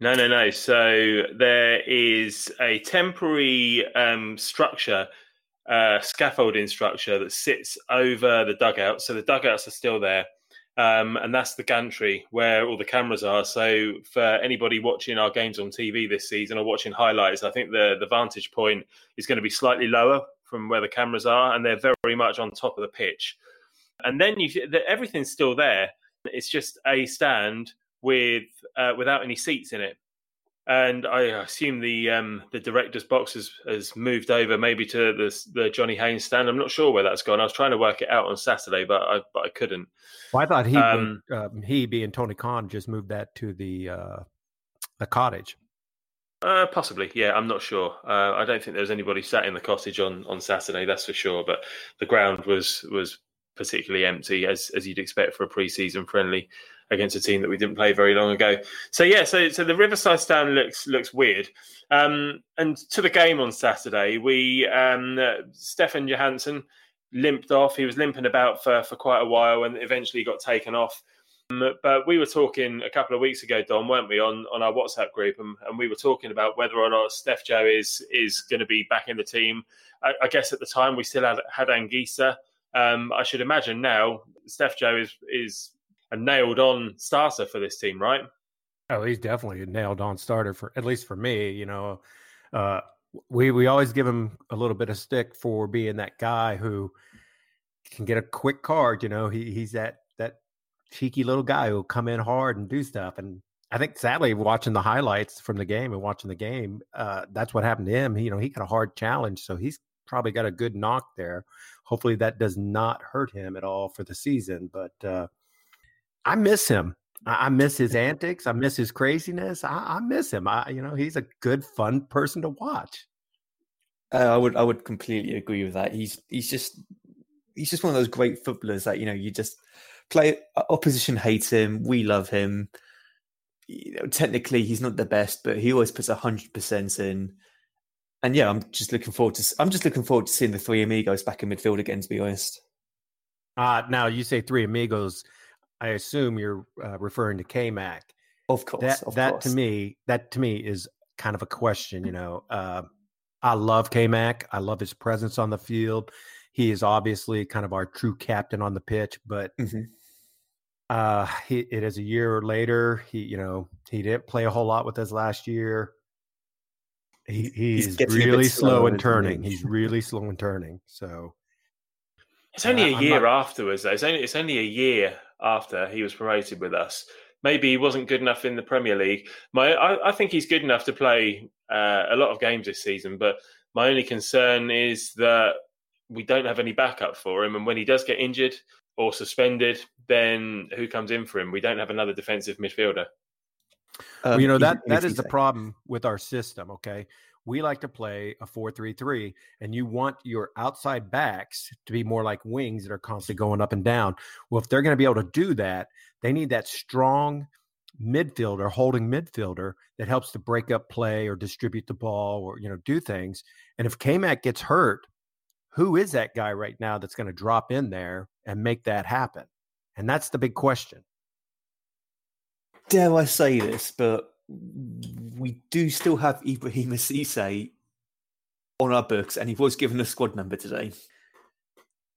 no, no, no. So there is a temporary um, structure, uh, scaffolding structure that sits over the dugout. So the dugouts are still there. Um, and that's the gantry where all the cameras are. So for anybody watching our games on TV this season or watching highlights, I think the the vantage point is going to be slightly lower from where the cameras are, and they're very much on top of the pitch. And then you everything's still there. It's just a stand with uh, without any seats in it and I assume the um, the director's box has, has moved over maybe to the the Johnny Haynes stand. I'm not sure where that's gone. I was trying to work it out on Saturday, but I but I couldn't. Well, I thought he um, um, he being Tony Khan just moved that to the uh, the cottage. Uh, possibly, yeah. I'm not sure. Uh, I don't think there was anybody sat in the cottage on, on Saturday. That's for sure. But the ground was was particularly empty, as as you'd expect for a pre-season friendly against a team that we didn't play very long ago. So yeah, so so the Riverside stand looks looks weird. Um, and to the game on Saturday, we um, uh, Stefan Johansen limped off. He was limping about for for quite a while, and eventually got taken off. Um, but we were talking a couple of weeks ago, Don, weren't we, on, on our WhatsApp group, and, and we were talking about whether or not Steph Joe is is going to be back in the team. I, I, guess at the time we still had had Anguissa. Um, I should imagine now Steph Joe is is a nailed on starter for this team, right? Oh, he's definitely a nailed on starter for at least for me. You know, uh, we we always give him a little bit of stick for being that guy who can get a quick card. You know, he he's that that cheeky little guy who'll come in hard and do stuff. And I think sadly, watching the highlights from the game and watching the game, uh, that's what happened to him. He, you know, he got a hard challenge, so he's probably got a good knock there. Hopefully, that does not hurt him at all for the season. But uh, I miss him. I, I miss his antics. I miss his craziness. I, I miss him. I, you know, he's a good, fun person to watch. Uh, I would, I would completely agree with that. He's, he's just, he's just one of those great footballers that you know you just play opposition hates him. We love him. You know, technically, he's not the best, but he always puts hundred percent in. And yeah, I'm just looking forward to. I'm just looking forward to seeing the three amigos back in midfield again. To be honest. Uh, now you say three amigos. I assume you're uh, referring to K Mac. Of course. That of that course. to me, that to me is kind of a question. You know, uh, I love K Mac. I love his presence on the field. He is obviously kind of our true captain on the pitch, but Mhm. uh, he, it is a year later. He, you know, he didn't play a whole lot with us last year. He, He's he's getting really slower, slow in turning. He's really slow in turning. So It's only Uh, a I'm year not- afterwards, though. It's only it's only a year after he was promoted with us. Maybe he wasn't good enough in the Premier League. My, I, I think he's good enough to play uh, a lot of games this season. But my only concern is that we don't have any backup for him, and when he does get injured or suspended, then who comes in for him? We don't have another defensive midfielder. Well, Um, you know he's- that that he's is the problem with our system. Okay, we like to play a four-three-three, and you want your outside backs to be more like wings that are constantly going up and down. Well, if they're going to be able to do that, they need that strong midfielder, holding midfielder that helps to break up play or distribute the ball or you know do things. And if K-Mac gets hurt, who is that guy right now that's going to drop in there and make that happen? And that's the big question. dare I say this, but we do still have Ibrahim Cisse on our books, and he was given a squad number today.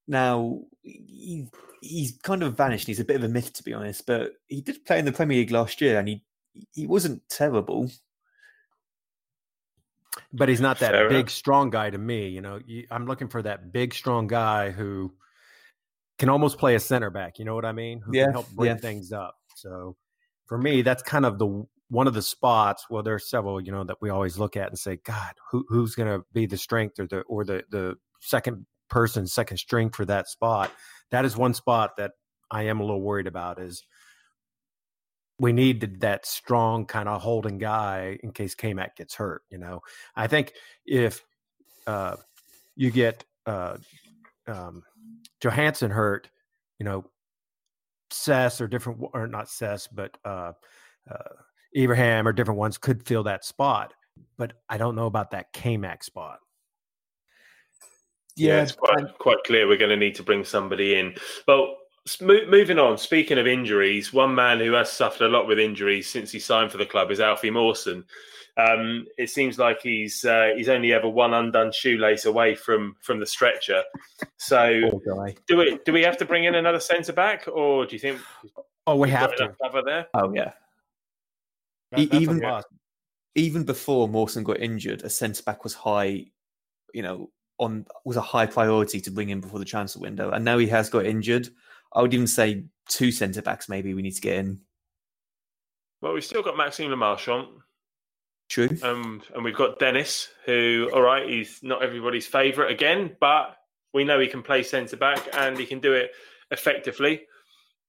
Now, he, he's kind of vanished. He's a bit of a myth, to be honest, but he did play in the Premier League last year, and he he wasn't terrible. but he's not that Fair big, enough. strong guy to me. You know, I'm looking for that big, strong guy who can almost play a center back. You know what I mean? Who Yeah, can help bring yeah. things up. So for me, that's kind of the one of the spots. Well, there are several, you know, that we always look at and say, God, who, who's going to be the strength or the or the the second person, second string for that spot? That is one spot that I am a little worried about. Is we need that strong kind of holding guy in case K-Mac gets hurt. You know, I think if uh, you get uh, um, Johansen hurt, you know, Cess or different, or not Cess, but uh, uh, Abraham or different ones could fill that spot. But I don't know about that K-Mac spot. Yeah, it's quite quite clear we're going to need to bring somebody in. Well, mo- moving on. Speaking of injuries, one man who has suffered a lot with injuries since he signed for the club is Alfie Mawson. Um, it seems like he's uh, he's only ever one undone shoelace away from from the stretcher. So, do we do we have to bring in another centre back, or do you think Oh, we we've got to. cover there? Oh yeah. That- even-. Even before Mawson got injured, a centre back was high. You know, on was a high priority to bring in before the transfer window, and now he has got injured. I would even say two centre backs maybe we need to get in. Well, we've still got Maxime Le Marchand. True. Um, and we've got Dennis, who, all right, he's not everybody's favourite again, but we know he can play centre back and he can do it effectively.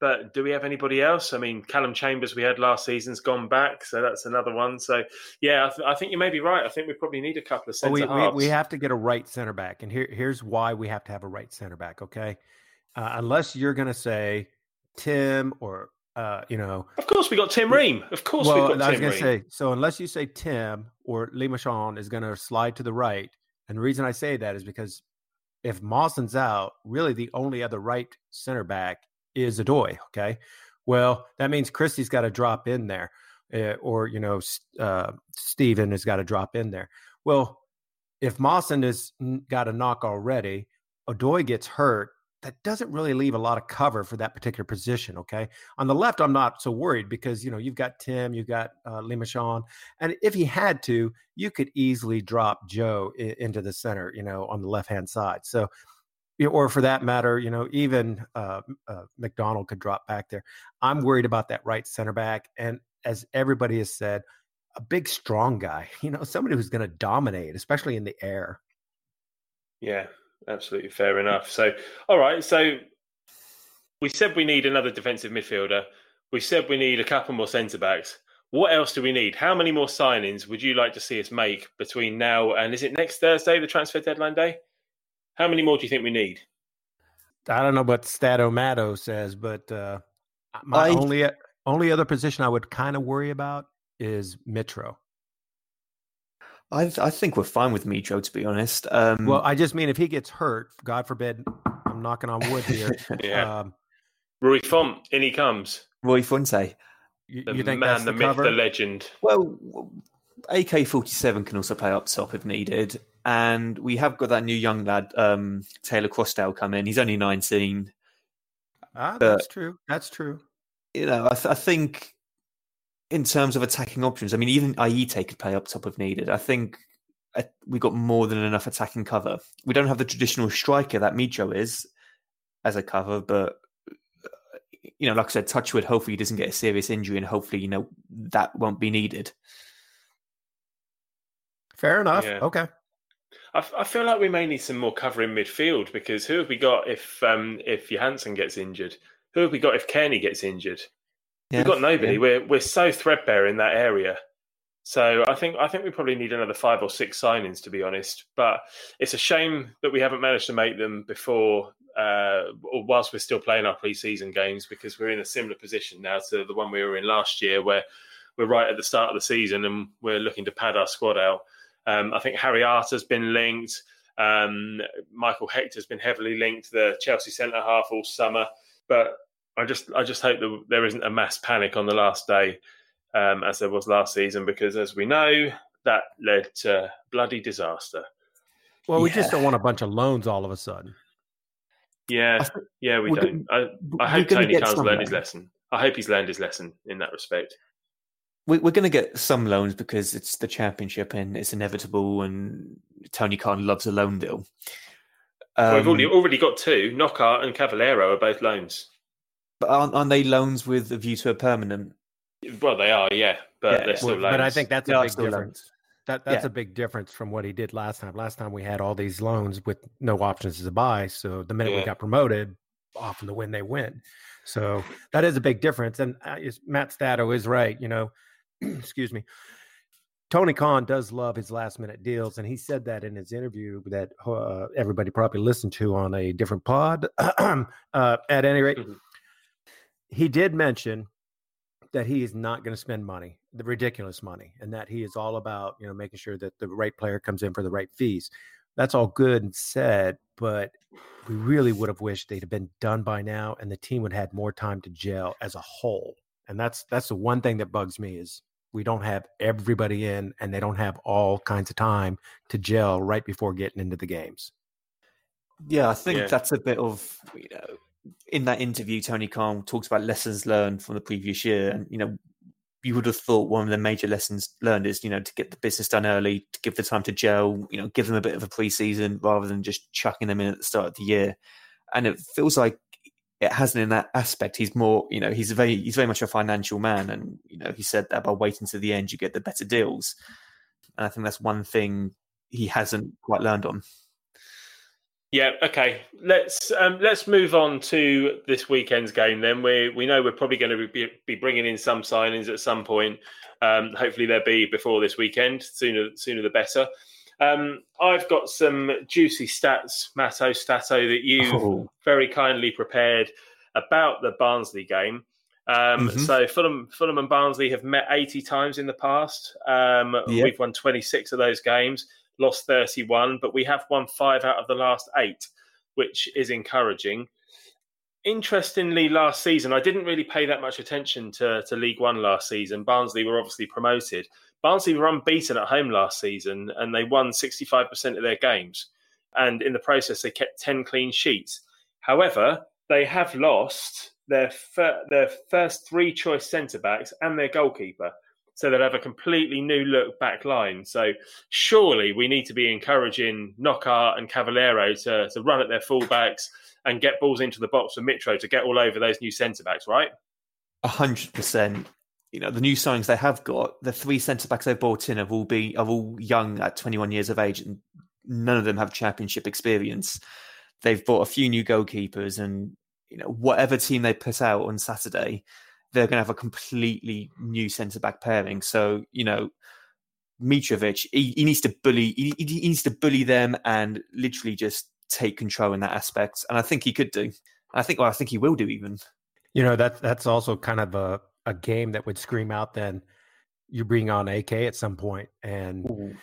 But do we have anybody else? I mean, Callum Chambers we had last season's gone back, so that's another one. So, yeah, I, th- I think you may be right. I think we probably need a couple of Well, centre we, we, we have to get a right center back. And here, here's why we have to have a right center back, okay? Uh, unless you're going to say Tim or, uh, you know, of course, we got Tim Ream. Of course, well, we've got I was going to say, so unless you say Tim or Le Marchand is going to slide to the right, and the reason I say that is because if Mawson's out, really the only other right center back is Odoi, okay? Well, that means Christie's got to drop in there, uh, or you know, uh, Steven has got to drop in there. Well, if Mawson has got a knock already, Odoi gets hurt. That doesn't really leave a lot of cover for that particular position. Okay, on the left, I'm not so worried because you know you've got Tim, you've got uh, Le Marchand, and if he had to, you could easily drop Joe I- into the center. You know, on the left hand side. So or for that matter, you know, even uh, uh, McDonald could drop back there. I'm worried about that right center back, and as everybody has said, a big, strong guy. You know, somebody who's going to dominate, especially in the air. Yeah, absolutely fair enough. So, all right, so we said we need another defensive midfielder. We said we need a couple more centre backs. What else do we need? How many more signings would you like to see us make between now and is it next Thursday, the transfer deadline day? How many more do you think we need? I don't know what Statomato says, but uh, my I, only only other position I would kind of worry about is Mitro. I I think we're fine with Mitro, to be honest. Um, well, I just mean if he gets hurt, God forbid, I'm knocking on wood here. yeah. Um, Rui Font, in he comes. Rui Fonte. You, you think man, the, the myth, the legend? Well, AK forty seven can also play up top if needed and we have got that new young lad, um, Taylor Crossdale, come in. He's only nineteen. Ah, that's true. That's true. You know, I, th- I, think in terms of attacking options, I mean, even Ayité could play up top if needed. I think uh, we got more than enough attacking cover. We don't have the traditional striker that Mitro is as a cover, but uh, you know, like I said, Touchwood. Hopefully, he doesn't get a serious injury, and hopefully, you know, that won't be needed. Fair enough. Yeah. Okay. I, I feel like we may need some more cover in midfield because who have we got if um, if Johansen gets injured? Who have we got if Cairney gets injured? Yeah, We've got nobody. Yeah. We're we're so threadbare in that area. So I think I think we probably need another five or six signings to be honest. But it's a shame that we haven't managed to make them before, uh, whilst we're still playing our pre-season games, because we're in a similar position now to the one we were in last year, where we're right at the start of the season and we're looking to pad our squad out. Um, I think Harry Arter's been linked. Um, Michael Hector's been heavily linked, the Chelsea centre half all summer. But I just I just hope that there isn't a mass panic on the last day, um, as there was last season, because as we know, that led to bloody disaster. Well, we just don't want a bunch of loans all of a sudden. Yeah, yeah, we don't. I, I hope Tony Khan's learned his lesson. I hope he's learned his lesson in that respect we, are going to get some loans because it's the championship and it's inevitable. And Tony Khan loves a loan deal. Um, well, we've already, already got two. Knockaert and Cavaleiro are both loans. But aren't, aren't they loans with a view to a permanent? Well, they are, yeah, but yeah, they're still well, loans. But I think that's they a big difference. Loans. That that's yeah. a big difference from what he did last time. Last time we had all these loans with no options to buy. So the minute yeah. we got promoted, often the win they win. So that is a big difference. And uh, Matt Stato is right. You know, excuse me. Tony Khan does love his last minute deals, and he said that in his interview that uh, everybody probably listened to on a different pod. uh, at any rate, mm-hmm. he did mention that he is not going to spend money, the ridiculous money, and that he is all about you know making sure that the right player comes in for the right fees. That's all good and said, but we really would have wished they'd have been done by now, and the team would have had more time to gel as a whole. And that's that's the one thing that bugs me is we don't have everybody in and they don't have all kinds of time to gel right before getting into the games. Yeah, I think yeah. that's a bit of you know in that interview Tony Khan talks about lessons learned from the previous year and you know you would have thought one of the major lessons learned is you know to get the business done early, to give the time to gel, you know, give them a bit of a preseason rather than just chucking them in at the start of the year. And it feels like it hasn't in that aspect. He's more, you know, he's very he's very much a financial man, and you know, he said that by waiting to the end, you get the better deals. And I think that's one thing he hasn't quite learned on. Yeah. Okay. Let's um, let's move on to this weekend's game. Then we we know we're probably going to be, be bringing in some signings at some point. Um, hopefully, there'll be before this weekend. Sooner sooner the better. Um, I've got some juicy stats, Matto Stato, that you oh. very kindly prepared about the Barnsley game. Um, mm-hmm. So Fulham, Fulham and Barnsley have met 80 times in the past. Um, yep. We've won 26 of those games, lost 31, but we have won five out of the last eight, which is encouraging. Interestingly, last season I didn't really pay that much attention to, to League One last season. Barnsley were obviously promoted. Barnsley were unbeaten at home last season, and they won sixty five percent of their games. And in the process, they kept ten clean sheets. However, they have lost their fir- their first three choice centre backs and their goalkeeper. So they'll have a completely new look back line. So surely we need to be encouraging Knockaert and Cavaleiro to, to run at their fullbacks and get balls into the box for Mitro to get all over those new centre backs, right? A hundred percent. You know, the new signings they have got, the three centre backs they've brought in have all been are all young at twenty one years of age and none of them have championship experience. They've bought a few new goalkeepers and you know, whatever team they put out on Saturday, they're going to have a completely new centre back pairing. So, you know, Mitrovic, he, he needs to bully, he, he, needs to bully them and literally just take control in that aspect. And I think he could do. I think, well, I think he will do even. You know, that that's also kind of a, a game that would scream out then you bring on AK at some point and, Ooh.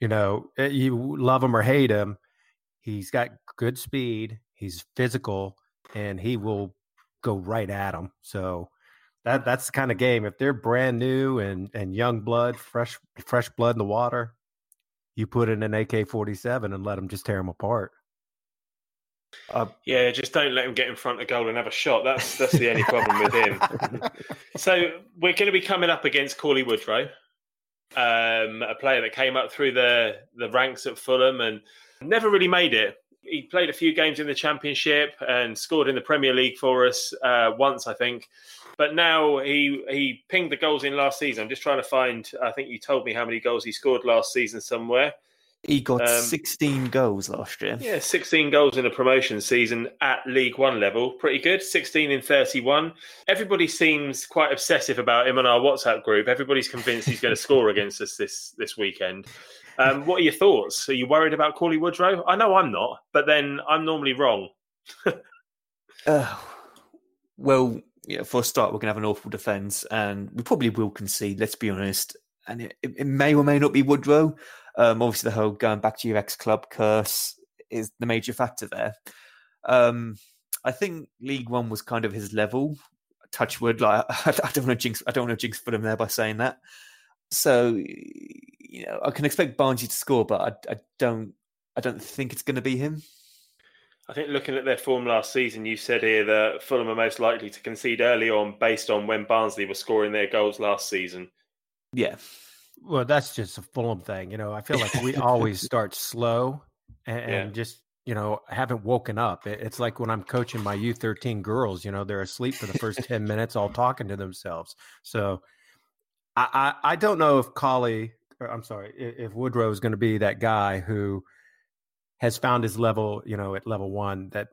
you know, eh, you love him or hate him. He's got good speed. He's physical and he will go right at him. So that that's the kind of game. If they're brand new and and young blood, fresh fresh blood in the water, you put in an AK forty seven and let them just tear them apart. Uh, yeah, just don't let him get in front of goal and have a shot. That's that's the only problem with him. so we're going to be coming up against Cauley Woodrow, um, a player that came up through the the ranks at Fulham and never really made it he played a few games in the Championship and scored in the Premier League for us uh, once, I think. But now he he pinged the goals in last season. I'm just trying to find. I think you told me how many goals he scored last season somewhere. He got um, 16 goals last year. Yeah, 16 goals in a promotion season at League One level. Pretty good. 16 in 31. Everybody seems quite obsessive about him on our WhatsApp group. Everybody's convinced he's going to score against us this this weekend. Um, what are your thoughts? Are you worried about Cauley Woodrow? I know I'm not, but then I'm normally wrong. uh, well, yeah, for a start, we're going to have an awful defence, and we probably will concede. Let's be honest. And it, it may or may not be Woodrow. Um, obviously, the whole going back to your ex club curse is the major factor there. Um, I think League One was kind of his level. Touchwood, like I don't want to jinx. I don't want to jinx put him there by saying that. So you know, I can expect Barnsley to score, but I, I don't, I don't think it's going to be him. I think looking at their form last season, you said here that Fulham are most likely to concede early on based on when Barnsley were scoring their goals last season. Yeah. Well, that's just a Fulham thing. You know, I feel like we always start slow and, yeah. and, just, you know, haven't woken up. It's like when I'm coaching my U13 girls, you know, they're asleep for the first 10 minutes, all talking to themselves. So I, I, I don't know if Cauley I'm sorry, if Woodrow is going to be that guy who has found his level, you know, at level one, that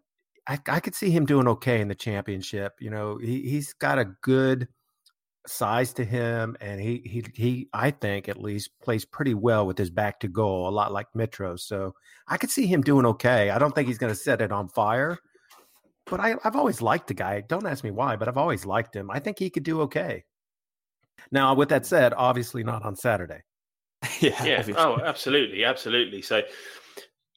I, I could see him doing okay in the championship. You know, he he's got a good size to him, and he he he I think at least plays pretty well with his back to goal, a lot like Mitro. So I could see him doing okay. I don't think he's going to set it on fire, but I, I've always liked the guy. Don't ask me why, but I've always liked him. I think he could do okay. Now, with that said, obviously not on Saturday. yeah, yeah. Oh, absolutely, absolutely. So,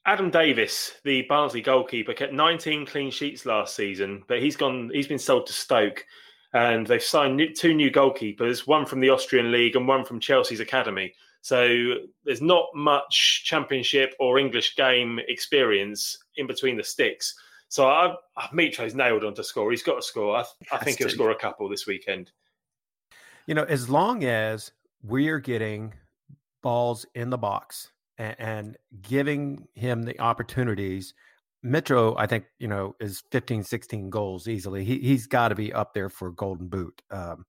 Adam Davies, the Barnsley goalkeeper, kept 19 clean sheets last season, but he's gone. He's been sold to Stoke, and they've signed two new goalkeepers, one from the Austrian league and one from Chelsea's academy. So there's not much Championship or English game experience in between the sticks. So I, I Mitro's nailed on to score. He's got to score. I, I think he'll score a couple this weekend. You know, as long as we're getting balls in the box and, and giving him the opportunities. Mitro, I think, you know, is 15, 16 goals easily. He, he's got to be up there for golden boot. Um,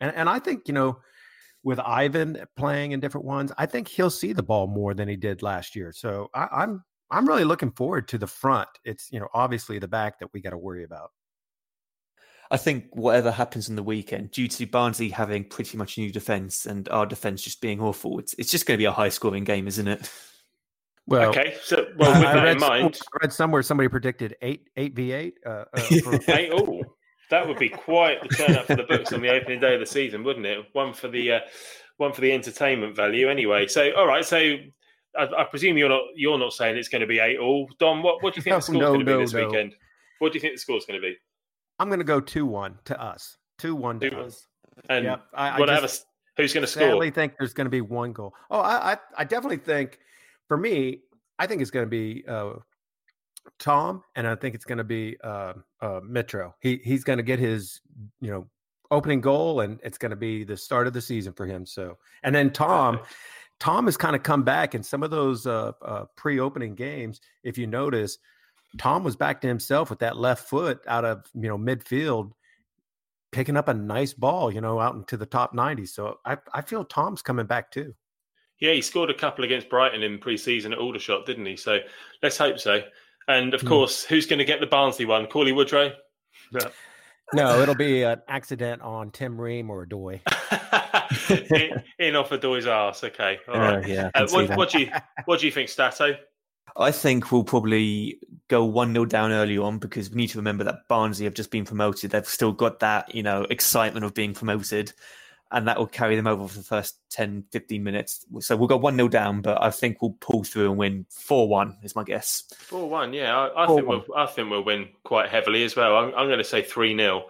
and, and I think, you know, with Ivan playing in different ones, I think he'll see the ball more than he did last year. So I, I'm I'm really looking forward to the front. It's you know obviously the back that we got to worry about. I think whatever happens in the weekend, due to Barnsley having pretty much new defence and our defence just being awful, it's, it's just going to be a high scoring game, isn't it? Well, okay. So, well, with that in mind, I read somewhere somebody predicted eight eight v eight. Uh, uh, for... eight, oh, that would be quite the turn up for the books on the opening day of the season, wouldn't it? One for the uh, one for the entertainment value, anyway. So, all right. So, I, I, presume you're not you're not saying it's going to be eight all. Don, what what do you think the score's no, going to be this no. weekend? What do you think the score's going to be? I'm going to go two one to us. Two one to us. And yep. I, I just, a, who's going to score? Sadly, think there's going to be one goal. Oh, I, I, I definitely think for me, I think it's going to be uh, Tom, and I think it's going to be uh, uh, Mitro. He he's going to get his you know opening goal, and it's going to be the start of the season for him. So, and then Tom. Tom has kind of come back in some of those uh, uh, pre-opening games. If you notice, Tom was back to himself with that left foot out of you know midfield, picking up a nice ball, you know, out into the top ninety. So I I feel Tom's coming back too. Yeah, he scored a couple against Brighton in pre-season at Aldershot, didn't he? So let's hope so. And of mm. course, who's going to get the Barnsley one? Cauley Woodrow? Yeah. No, it'll be an accident on Tim Ream or Doy. in, in off a Doy's ass. Okay, all right. Uh, yeah. Uh, what, what, do you what do you think, Stato? I think we'll probably go 1 0 down early on because we need to remember that Barnsley have just been promoted. They've still got that, you know, excitement of being promoted and that will carry them over for the first 10, 15 minutes. So we'll go 1 0 down, but I think we'll pull through and win 4 1, is my guess. 4 1, yeah. I, I think we'll, I think we'll win quite heavily as well. I'm, I'm going to say 3 0.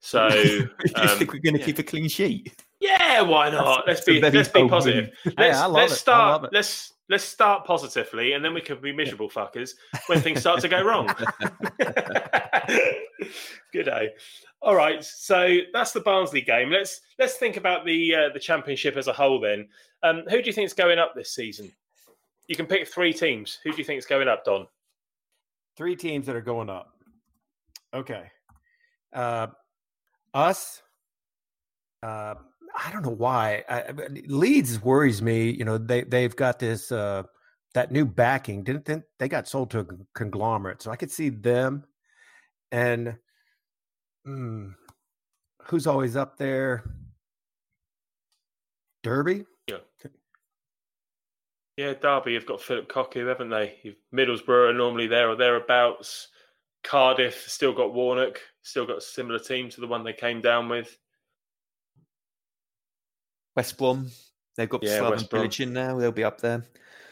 So. you um, think we're going to yeah. keep a clean sheet? Yeah, why not? Let's be let's be positive. Let's, yeah, let's start let's let's start positively and then we can be miserable fuckers when things start to go wrong. Good day. All right, so that's the Barnsley game. Let's let's think about the uh, the championship as a whole. Then, um, who do you think is going up this season? You can pick three teams. Who do you think is going up, Don? Three teams that are going up. Okay, uh, us. Uh, I don't know why. I, Leeds worries me. You know, they they've got this uh, that new backing. Didn't think they got sold to a conglomerate, so I could see them. And mm, who's always up there? Derby. Yeah. Yeah, Derby have got Philip Cocu, haven't they? You've Middlesbrough are normally there or thereabouts. Cardiff still got Warnock, still got a similar team to the one they came down with. West Brom, they've got yeah, Slaven Bilic in now. They'll be up there.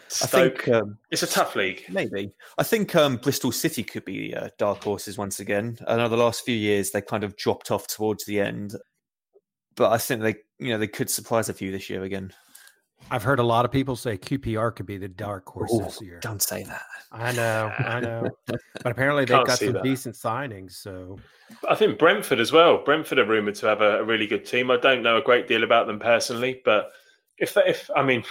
Stoke. I think um, it's a tough league. Maybe. I think um, Bristol City could be uh, dark horses once again. I know the last few years they kind of dropped off towards the end, but I think they, you know, they could surprise a few this year again. I've heard a lot of people say QPR could be the dark horse Ooh, this year. Don't say that. I know, I know. but apparently they've got some that. decent signings. So I think Brentford as well. Brentford are rumored to have a, a, really good team. I don't know a great deal about them personally, but if they, if I mean,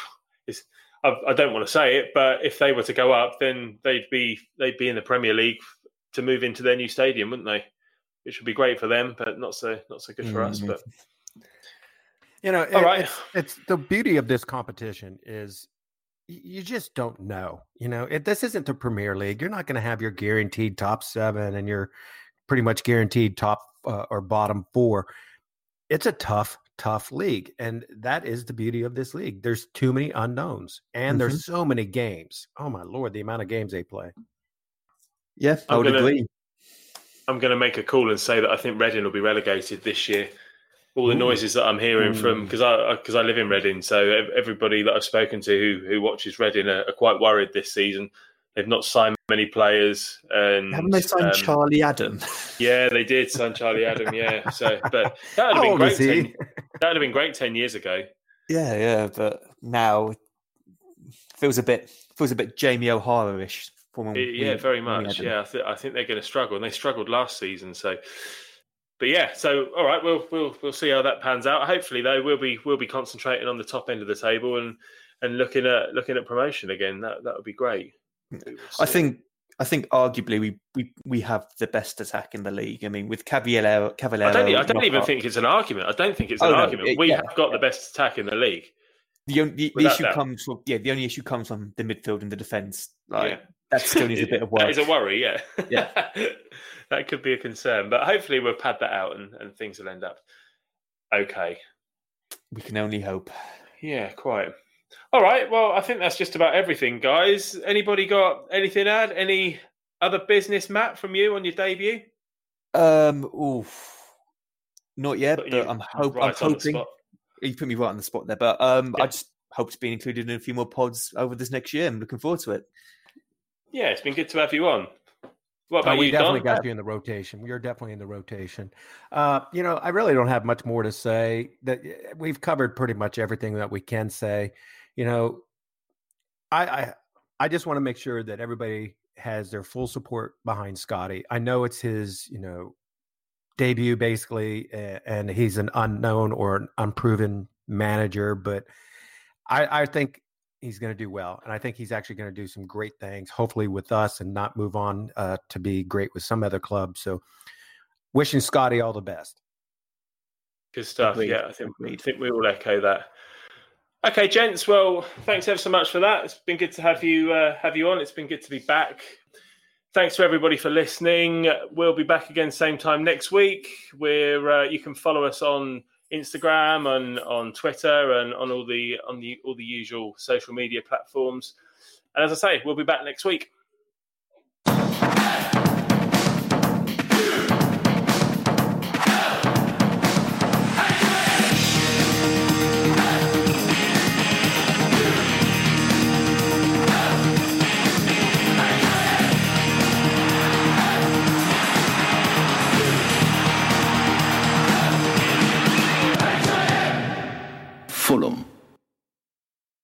I, I don't want to say it, but if they were to go up, then they'd be they'd be in the Premier League to move into their new stadium, wouldn't they? Which would be great for them, but not so not so good for mm-hmm. us. But you know, all it, right. It's, it's, the beauty of this competition is you just don't know. You know, it, this isn't the Premier League. You're not going to have your guaranteed top seven and your pretty much guaranteed top uh, or bottom four. It's a tough, tough league, and that is the beauty of this league. There's too many unknowns, and mm-hmm. there's so many games. Oh my lord, the amount of games they play. Yeah, I would agree. I'm going to make a call and say that I think Reading will be relegated this year all the noises that I'm hearing mm. from because I because I live in Reading, so everybody that I've spoken to who who watches Reading are, are quite worried this season. They've not signed many players, and haven't they signed um, Charlie Adam? Yeah, they did sign Charlie Adam. Yeah, so but that would have been great. 10, that would have been great ten years ago. Yeah, yeah, but now feels a bit feels a bit Jamie O'Hara ish. Yeah, very much. Yeah, I, th- I think they're going to struggle, and they struggled last season. So but yeah, so all right, we'll we'll we'll see how that pans out. Hopefully, though, we'll be we'll be concentrating on the top end of the table and and looking at looking at promotion again. That that would be great. I uh, think I think arguably we, we we have the best attack in the league. I mean, with Cavaleiro, Cavaleiro I don't, I don't even up. think it's an argument. I don't think it's oh, an oh, argument. No, it, we yeah. have got the best attack in the league. The, the, the issue comes from yeah. The only issue comes from the midfield and the defence. Like yeah. that still needs a bit of work. that is a worry. Yeah. Yeah. that could be a concern. But hopefully we'll pad that out and, and things will end up okay. We can only hope. Yeah, quite. All right. Well, I think that's just about everything, guys. Anybody got anything to add? Any other business, Matt, from you on your debut? Um, oof. Not yet, but, but I'm, hope, right I'm hoping. You put me right on the spot there, but um, yeah. I just hope to be included in a few more pods over this next year. I'm looking forward to it. Yeah, it's been good to have you on. What about we you, definitely Don? got you in the rotation. You're definitely in the rotation. Uh, you know, I really don't have much more to say. That we've covered pretty much everything that we can say. You know, I I, I just want to make sure that everybody has their full support behind Scotty. I know it's his, you know, debut basically, and he's an unknown or an unproven manager, but I, I think he's going to do well, and I think he's actually going to do some great things. Hopefully, with us, and not move on uh, to be great with some other club. So, wishing Scotty all the best. Good stuff. Agreed. Yeah, I think, I think we all echo that. Okay, gents. Well, thanks ever so much for that. It's been good to have you uh, have you on. It's been good to be back. Thanks to everybody for listening. We'll be back again same time next week. Where uh, you can follow us on Instagram and on Twitter and on all the on the all the usual social media platforms. And as I say, we'll be back next week. Fulham.